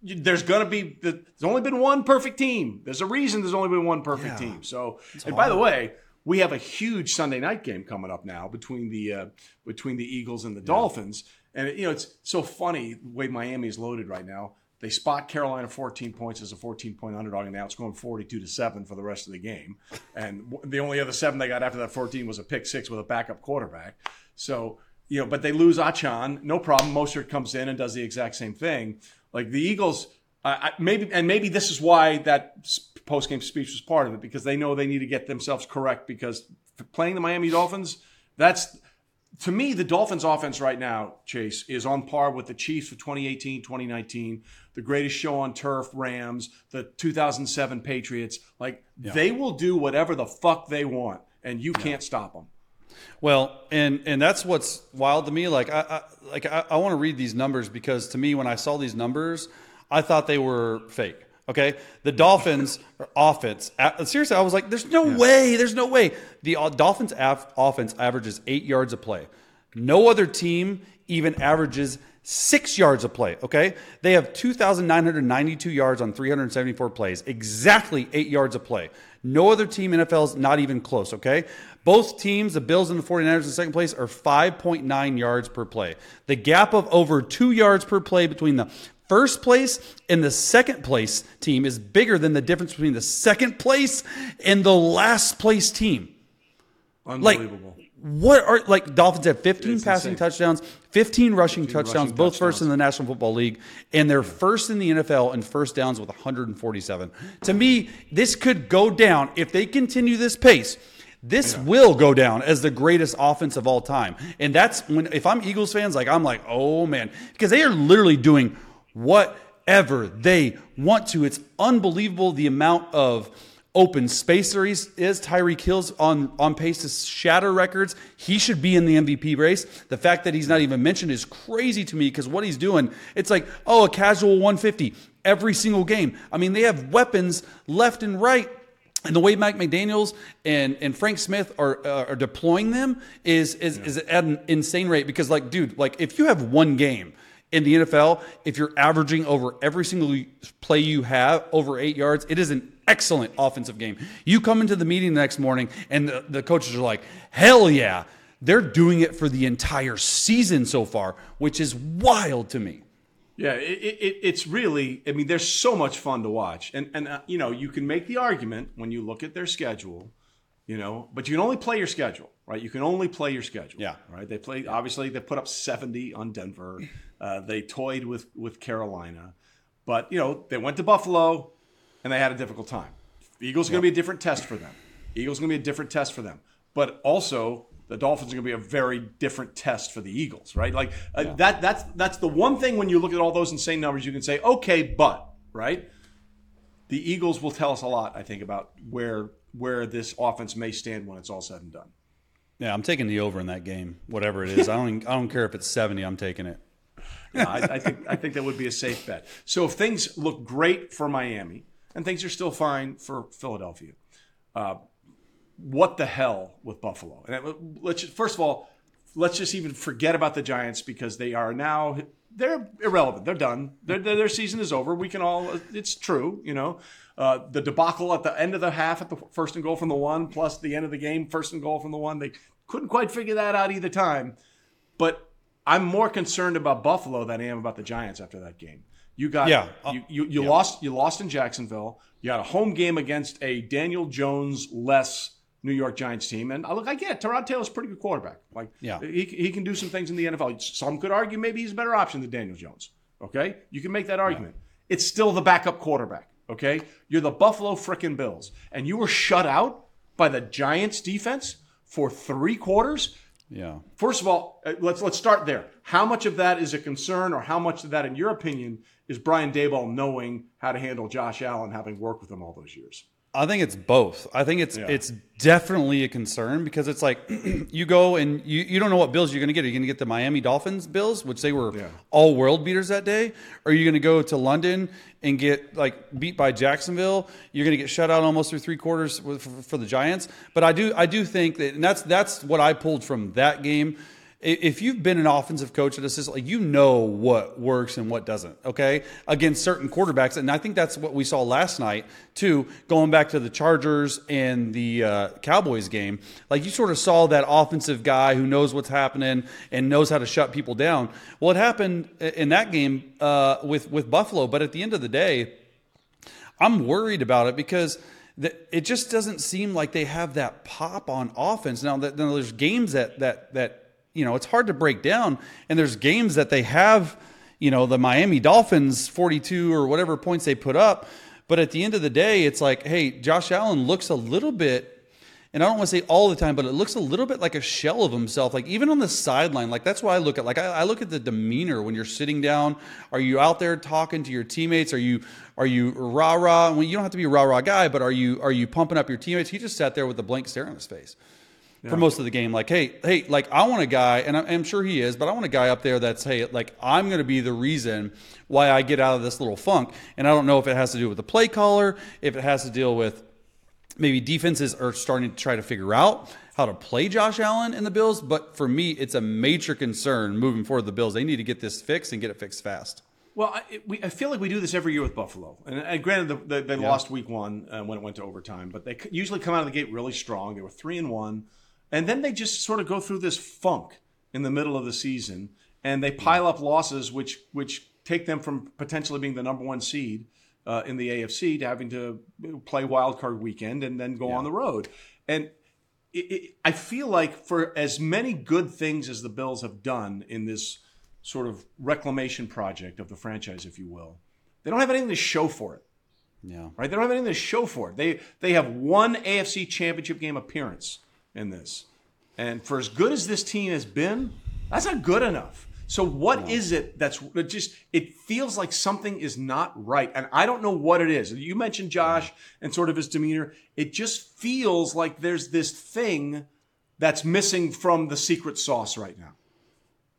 There's gonna be there's only been one perfect team. There's a reason there's only been one perfect Yeah. team. So, and by the way, we have a huge Sunday night game coming up now between the uh, between the Eagles and the Dolphins. And you know, it's so funny the way Miami is loaded right now. They spot Carolina 14 points as a 14 point underdog, and now it's going 42 to seven for the rest of the game. And the only other seven they got after that 14 was a pick six with a backup quarterback. So you know, but they lose Achane, no problem. Mostert comes in and does the exact same thing. Like the Eagles, I, maybe, and maybe this is why that post game speech was part of it because they know they need to get themselves correct because playing the Miami Dolphins, that's to me, the Dolphins offense right now, Chase, is on par with the Chiefs of 2018, 2019, the greatest show on turf Rams, the 2007 Patriots. Like, they will do whatever the fuck they want, and you can't stop them. Well, and and that's what's wild to me. Like I, I like I, I want to read these numbers because to me, when I saw these numbers, I thought they were fake. Okay, the Dolphins offense. Seriously, I was like, "There's no yeah. way. There's no way." The uh, Dolphins af- offense averages eight yards a play. No other team even averages six yards a play. Okay, they have 2,992 yards on 374 plays, exactly eight yards a play. No other team in NFL is not even close. Okay, both teams, the Bills and the 49ers in second place, are 5.9 yards per play. The gap of over two yards per play between the first place and the second place team is bigger than the difference between the second place and the last place team. Unbelievable. Like, what are like Dolphins have 15 it's passing insane. touchdowns, 15 rushing 15 touchdowns, rushing both touchdowns. first in the National Football League, and they're first in the NFL in first downs with 147. To me, this could go down if they continue this pace. This yeah. will go down as the greatest offense of all time. And that's when, if I'm Eagles fans, like, I'm like, oh man, because they are literally doing whatever they want to. It's unbelievable the amount of open space there is. Tyreek Hill's on, on pace to shatter records. He should be in the MVP race. The fact that he's not even mentioned is crazy to me because what he's doing, it's like, oh, a casual 150 every single game. I mean, they have weapons left and right and the way Mike McDaniel's and, and Frank Smith are, uh, are deploying them is is, yeah. is at an insane rate because like dude like if you have one game in the NFL if you're averaging over every single play you have over eight yards it is an excellent offensive game you come into the meeting the next morning and the, the coaches are like hell yeah they're doing it for the entire season so far which is wild to me yeah, it, it, it's really. I mean, they're so much fun to watch, and and uh, you know you can make the argument when you look at their schedule, you know, but you can only play your schedule, right? You can only play your schedule. Yeah. Right. They play. Obviously, they put up seventy on Denver. Uh, they toyed with with Carolina, but you know they went to Buffalo, and they had a difficult time. Eagles are going to be a different test for them. Eagles are going to be a different test for them, but also the Dolphins are going to be a very different test for the Eagles, right? Like uh, yeah. that. That's that's the one thing when you look at all those insane numbers, you can say, okay, but right. The Eagles will tell us a lot, I think, about where where this offense may stand when it's all said and done. Yeah, I'm taking the over in that game, whatever it is. I don't I don't care if it's 70. I'm taking it. Yeah, I, I, think I think that would be a safe bet. So if things look great for Miami and things are still fine for Philadelphia, uh, what the hell with Buffalo? And let's just, first of all, let's just even forget about the Giants because they are now they're irrelevant. They're done. Their, their season is over. We can all. It's true. You know, uh, the debacle at the end of the half at the first and goal from the one, plus the end of the game, first and goal from the one. They couldn't quite figure that out either time. But I'm more concerned about Buffalo than I am about the Giants after that game. You got yeah. Uh, you you, you yeah. lost you lost in Jacksonville. You had a home game against a Daniel Jones less New York Giants team. And uh, look, I get it. Tyrod Taylor's a pretty good quarterback. Like, yeah, he, he can do some things in the NFL. Some could argue maybe he's a better option than Daniel Jones. Okay, you can make that argument. Yeah. It's still the backup quarterback. Okay, you're the Buffalo frickin' Bills, and you were shut out by the Giants defense for three quarters. Yeah. First of all, uh, let's let's start there. How much of that is a concern, or how much of that, in your opinion, is Brian Daboll knowing how to handle Josh Allen, having worked with him all those years? I think it's both. I think it's yeah. it's definitely a concern because it's like you go and you, you don't know what bills you're going to get. Are you going to get the Miami Dolphins bills, which they were yeah. all world beaters that day? Or are you going to go to London and get like beat by Jacksonville? You're going to get shut out almost through three quarters for, for the Giants. But I do I do think that, and that's that's what I pulled from that game if you've been an offensive coach at assistant, like you know what works and what doesn't, okay, against certain quarterbacks, and I think that's what we saw last night too. Going back to the Chargers and the uh, Cowboys game, like you sort of saw that offensive guy who knows what's happening and knows how to shut people down. Well, it happened in that game uh, with with Buffalo, but at the end of the day, I'm worried about it because it just doesn't seem like they have that pop on offense. Now, that, now there's games that that that you know, it's hard to break down. And there's games that they have, you know, the Miami Dolphins 42 or whatever points they put up. But at the end of the day, it's like, hey, Josh Allen looks a little bit, and I don't want to say all the time, but it looks a little bit like a shell of himself. Like even on the sideline, like that's why I look at like I, I look at the demeanor when you're sitting down. Are you out there talking to your teammates? Are you are you rah rah? Well, you don't have to be a rah rah guy, but are you are you pumping up your teammates? He just sat there with a blank stare on his face. For most of the game. Like, hey, hey, like I want a guy, and I'm, I'm sure he is, but I want a guy up there that's hey, like I'm going to be the reason why I get out of this little funk. And I don't know if it has to do with the play caller, if it has to deal with maybe defenses are starting to try to figure out how to play Josh Allen in the Bills. But for me, it's a major concern moving forward. The Bills they need to get this fixed and get it fixed fast. Well, I, we, I feel like we do this every year with Buffalo. And, and granted, the, the, they lost week one uh, when it went to overtime, but they usually come out of the gate really strong. They were three and one, and then they just sort of go through this funk in the middle of the season, and they pile up losses, which which take them from potentially being the number one seed uh, in the AFC to having to play wild card weekend and then go on the road. And it, it, I feel like for as many good things as the Bills have done in this sort of reclamation project of the franchise, if you will, they don't have anything to show for it. Yeah. Right? They don't have anything to show for it. They they have one AFC Championship game appearance in this, and for as good as this team has been, that's not good enough. So what is it that's it just it feels like something is not right and I don't know what it is. You mentioned Josh and sort of his demeanor. It just feels like there's this thing that's missing from the secret sauce right now.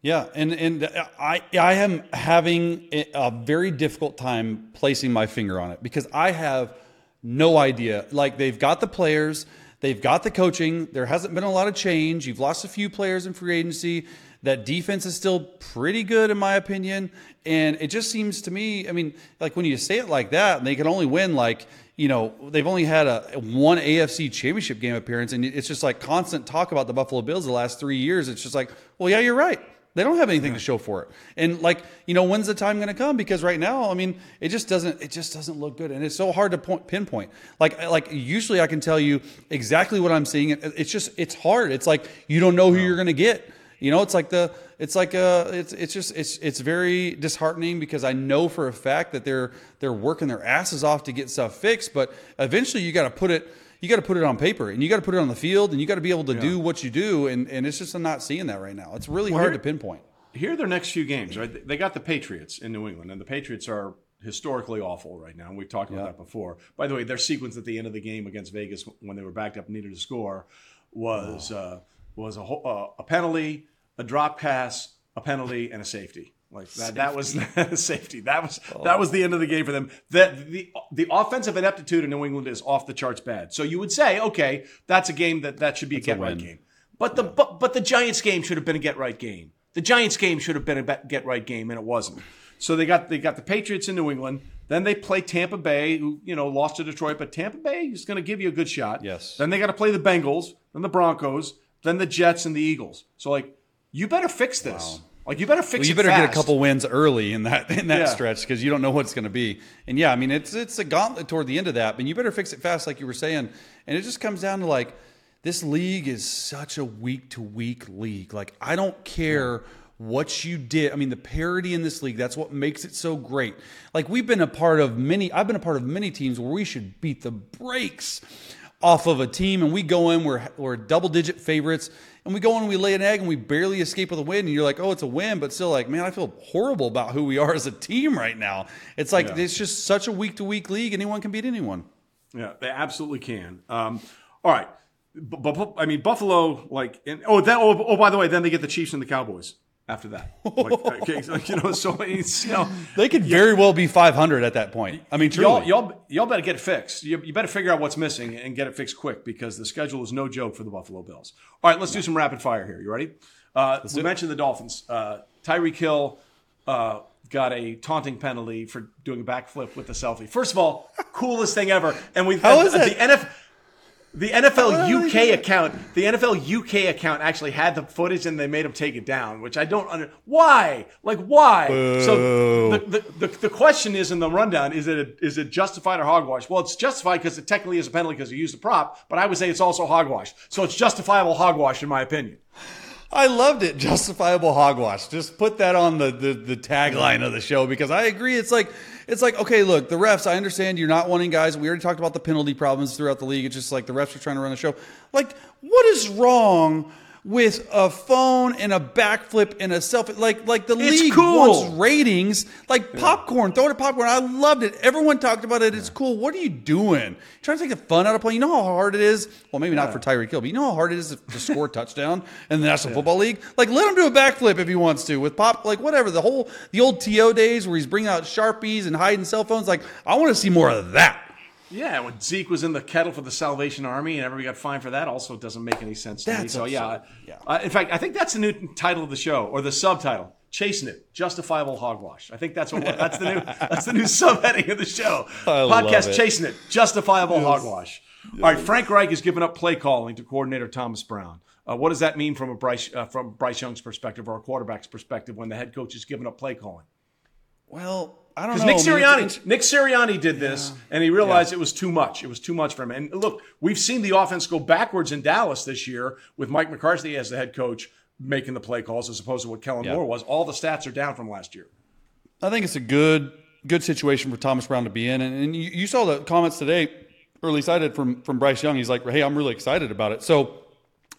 Yeah, and and I I am having a very difficult time placing my finger on it because I have no idea. Like they've got the players, they've got the coaching. There hasn't been a lot of change. You've lost a few players in free agency. That defense is still pretty good in my opinion, and it just seems to me. I mean, like when you say it like that, and they can only win like you know they've only had a one AFC Championship game appearance, and it's just like constant talk about the Buffalo Bills the last three years. It's just like, well, yeah, you're right. They don't have anything to show for it. And like, you know, when's the time going to come? Because right now, I mean, it just doesn't it just doesn't look good and it's so hard to point, pinpoint. Like like usually I can tell you exactly what I'm seeing. It's just it's hard. It's like you don't know who you're going to get. You know, it's like the it's like uh it's it's just it's it's very disheartening because I know for a fact that they're they're working their asses off to get stuff fixed, but eventually you got to put it you got to put it on paper and you got to put it on the field and you got to be able to do what you do and and it's just I'm not seeing that right now. It's really hard here- to pinpoint. here are their next few games, right? They got the Patriots in New England, and the Patriots are historically awful right now. We've talked about that before. By the way, their sequence at the end of the game against Vegas when they were backed up and needed to score was uh, was a, uh, a penalty, a drop pass, a penalty, and a safety. Like that, that was safety. That was that was the end of the game for them. That the the offensive ineptitude in New England is off the charts bad. So you would say, okay, that's a game that that should be a get right game. But the but, but the Giants game should have been a get right game. The Giants game should have been a get right game, and it wasn't. So they got they got the Patriots in New England. Then they play Tampa Bay, who you know lost to Detroit, but Tampa Bay is going to give you a good shot. Yes. Then they got to play the Bengals, then the Broncos, then the Jets and the Eagles. So like, you better fix this. Like you better fix. Well, you better get a couple wins early in that in that Yeah. stretch because you don't know what it's going to be. And yeah, I mean it's it's a gauntlet toward the end of that, but you better fix it fast, like you were saying. And it just comes down to like this league is such a week to week league. Like I don't care what you did. I mean the parity in this league that's what makes it so great. Like we've been a part of many. I've been a part of many teams where we should beat the brakes off of a team and we go in we're we're double digit favorites and we go and we lay an egg and we barely escape with a win and you're like oh it's a win but still like man I feel horrible about who we are as a team right now it's like Yeah. it's just such a week to week league anyone can beat anyone Yeah, they absolutely can. Um, all right, but, but I mean Buffalo, like, and, oh, that. Oh, oh, by the way, then they get the Chiefs and the Cowboys after that. Like, okay, you know, so it's you know, they could very well be 500 at that point I mean y'all, y'all, y'all better get it fixed. You, you better figure out what's missing and get it fixed quick because the schedule is no joke for the Buffalo Bills. All right, let's do some rapid fire here. You ready? Uh, we mentioned the Dolphins. Uh, Tyreek Hill uh, got a taunting penalty for doing a backflip with the selfie. First of all, coolest thing ever. And we How is the, the NFL. The NFL oh, UK account, the NFL UK account actually had the footage and they made him take it down, which I don't under. Why? Like why? So the, the, the, the question is in the rundown: is it is it justified or hogwash? Well, it's justified because it technically is a penalty because he used a prop, but I would say it's also hogwash. So it's justifiable hogwash in my opinion. I loved it. Justifiable hogwash. Just put that on the, the the tagline of the show because I agree. It's like it's like okay, look, the refs. I understand you're not wanting guys. We already talked about the penalty problems throughout the league. It's just like the refs are trying to run the show. Like, what is wrong with a phone and a backflip and a selfie. Like like the It's league cool. wants ratings. Like popcorn, throw it at popcorn. I loved it. Everyone talked about it. It's cool. What are you doing? Trying to take the fun out of playing. You know how hard it is. Well, maybe not for Tyreek Hill, but you know how hard it is to, to score a touchdown in the National Football League. Like let him do a backflip if he wants to with pop. Like whatever. The whole the old To days where he's bringing out sharpies and hiding cell phones. Like I want to see more of that. Yeah, when Zeke was in the kettle for the Salvation Army and everybody got fined for that, also doesn't make any sense to me. So yeah, absurd. Yeah. Uh, in fact, I think that's the new title of the show or the subtitle: "Chasing It: Justifiable Hogwash." I think that's what that's the new that's the new subheading of the show. I Podcast. "Chasing It: Justifiable Hogwash." All right, Frank Reich has given up play calling to coordinator Thomas Brown. Uh, what does that mean from a Bryce uh, from Bryce Young's perspective or a quarterback's perspective when the head coach is giving up play calling? Well, I don't know. Nick I mean, Sirianni, Nick Sirianni did this, and he realized it was too much. It was too much for him. And look, we've seen the offense go backwards in Dallas this year with Mike McCarthy as the head coach making the play calls, as opposed to what Kellen Yeah. Moore was. All the stats are down from last year. I think it's a good good situation for Thomas Brown to be in. And, and you, you saw the comments today, or at least I did from from Bryce Young. He's like, "Hey, I'm really excited about it." So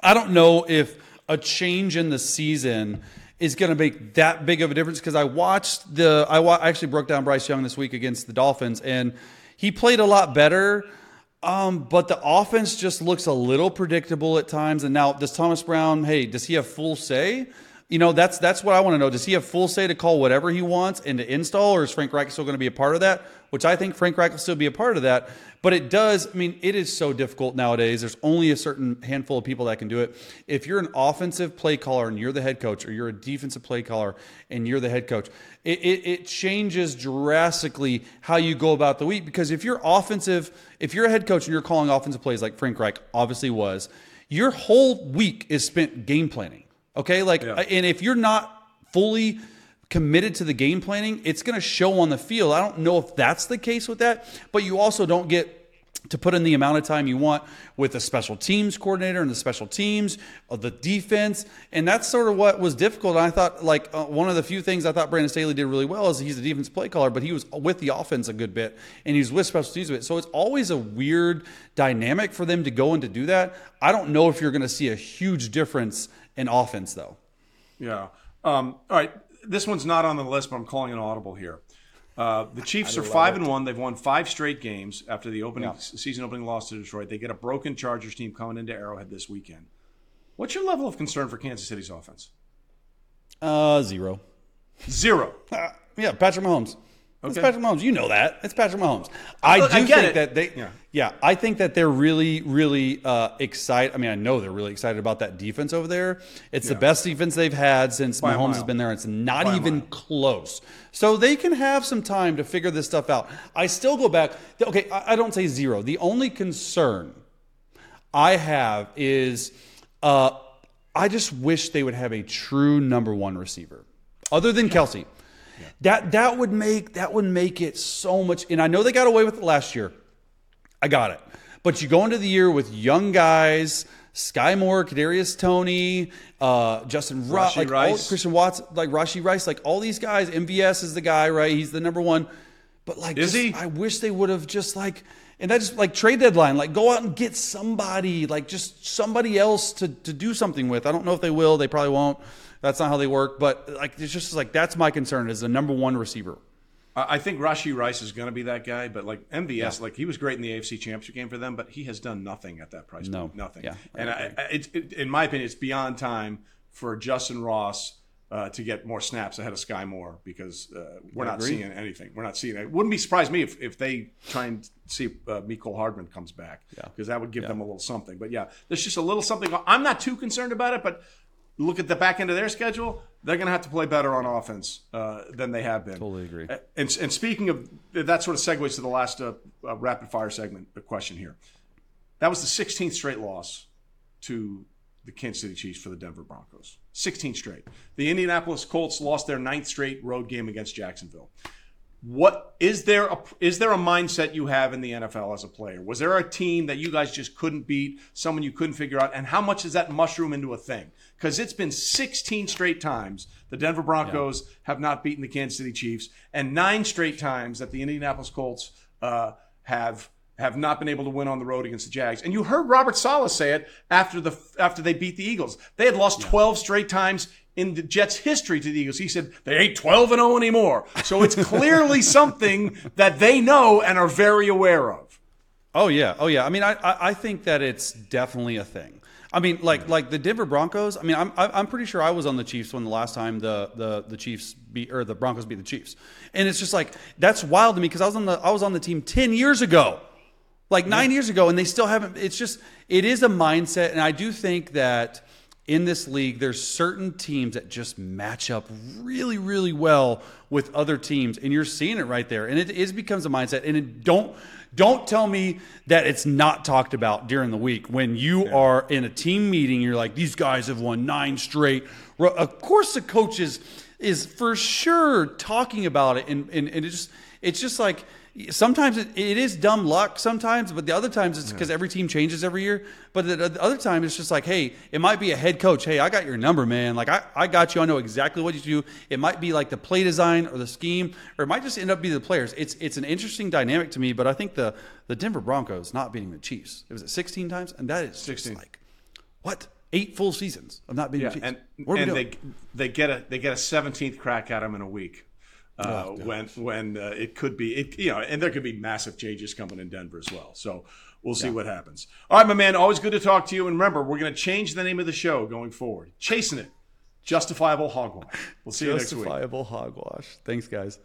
I don't know if a change in the season is going to make that big of a difference because I watched the I, wa- I actually broke down Bryce Young this week against the Dolphins and he played a lot better. Um, but the offense just looks a little predictable at times. And now, does Thomas Brown? Hey, does he have full say? You know, that's that's what I want to know. Does he have full say to call whatever he wants and to install, or is Frank Reich still going to be a part of that? Which I think Frank Reich will still be a part of that. But it does. I mean, it is so difficult nowadays. There's only a certain handful of people that can do it. If you're an offensive play caller and you're the head coach, or you're a defensive play caller and you're the head coach, it, it, it changes drastically how you go about the week. Because if you're offensive, if you're a head coach and you're calling offensive plays like Frank Reich obviously was, your whole week is spent game planning. Okay, like, and if you're not fully committed to the game planning, it's going to show on the field. I don't know if that's the case with that, but you also don't get to put in the amount of time you want with the special teams coordinator and the special teams of the defense and that's sort of what was difficult. And i thought like uh, one of the few things i thought brandon staley did really well is he's a defense play caller but he was with the offense a good bit and he's with special teams a bit. So it's always a weird dynamic for them to go and to do that. I don't know if you're going to see a huge difference in offense though Yeah. Um, all right. This one's not on the list, but I'm calling an audible here. Uh, the Chiefs are five and one. They've won five straight games after the opening season opening loss to Detroit. They get a broken Chargers team coming into Arrowhead this weekend. What's your level of concern for Kansas City's offense? uh zero Zero. Yeah, Patrick Mahomes. It's Okay. Patrick Mahomes. You know that. It's Patrick Mahomes. I Look, do I think it. that they Yeah. yeah. I think that they're really, really uh, excited. I mean, I know they're really excited about that defense over there. It's the best defense they've had since a Mahomes has been there. It's not By even close. So they can have some time to figure this stuff out. I still go back. Okay, I, I don't say zero. The only concern I have is uh, I just wish they would have a true number one receiver, other than Kelce. That that would make that would make it so much. And I know they got away with it last year. I got it. But you go into the year with young guys, Skyy Moore, Kadarius Toney, uh, Justin Ro- like all, Christian Watts, like Rashee Rice, like all these guys. MVS is the guy, right? He's the number one. But like, Is just- he? I wish they would have just like, and that's like trade deadline, like go out and get somebody, like just somebody else to to do something with. I don't know if they will. They probably won't. That's not how they work. But like, it's just like that's my concern is the number one receiver. I I think Rashee Rice is going to be that guy, but like MVS, like he was great in the AFC Championship game for them, but he has done nothing at that price. No. point. nothing. Yeah, and I. I, it's it, in my opinion, it's beyond time for Justyn Ross uh, to get more snaps ahead of Skyy Moore because uh, we're not agree. seeing anything. We're not seeing it. Wouldn't be surprised me if, if they try and see if uh, Mecole Hardman comes back because that would give them a little something. But yeah, there's just a little something. I'm not too concerned about it, but look at the back end of their schedule. They're going to have to play better on offense uh, than they have been. Totally agree. And, and speaking of that, sort of segues to the last uh, uh, rapid fire segment uh, question here. That was the 16th straight loss to the Kansas City Chiefs for the Denver Broncos. 16 straight. The Indianapolis Colts lost their ninth straight road game against Jacksonville. What is there a is there a mindset you have in the NFL as a player? Was there a team that you guys just couldn't beat, someone you couldn't figure out, and how much does that mushroom into a thing? Because it's been 16 straight times the Denver Broncos have not beaten the Kansas City Chiefs, and nine straight times that the Indianapolis Colts uh, have have not been able to win on the road against the Jags. And you heard Robert Saleh say it after the after they beat the Eagles. They had lost 12 straight times in the Jets' history to the Eagles. He said they ain't 12 and 0 anymore. So it's clearly something that they know and are very aware of. Oh yeah, oh yeah. I mean, I I, I think that it's definitely a thing. I mean, like like the Denver Broncos. I mean, I'm I'm pretty sure I was on the Chiefs when the last time the the the Chiefs beat or the Broncos beat the Chiefs, and it's just like that's wild to me because I was on the I was on the team ten years ago, like nine years ago, and they still haven't. It's just it is a mindset, and I do think that in this league, there's certain teams that just match up really, really well with other teams, and you're seeing it right there. And it is becomes a mindset. And it don't don't tell me that it's not talked about during the week when you yeah. are in a team meeting. You're like, these guys have won nine straight. Of course, the coach is is for sure talking about it, and and, and it just it's just like sometimes it, it is dumb luck sometimes, but the other times it's because yeah. every team changes every year. But the, the, other time it's just like, hey, it might be a head coach. Hey, I got your number, man. Like I, I got you. I know exactly what you do. It might be like the play design or the scheme, or it might just end up being the players. It's it's an interesting dynamic to me. But I think the the Denver Broncos not beating the Chiefs. It was at 16 times, and that is 16. like what eight full seasons of not beating yeah, the Chiefs. And, and they they get a they get a 17th crack at them in a week. Uh, oh, when when uh, it could be it, you know and there could be massive changes coming in Denver as well. So we'll see yeah. what happens. All right, my man, always good to talk to you. And remember, we're going to change the name of the show going forward. Chasing it, justifiable hogwash. We'll see you next week. Justifiable hogwash. Thanks, guys.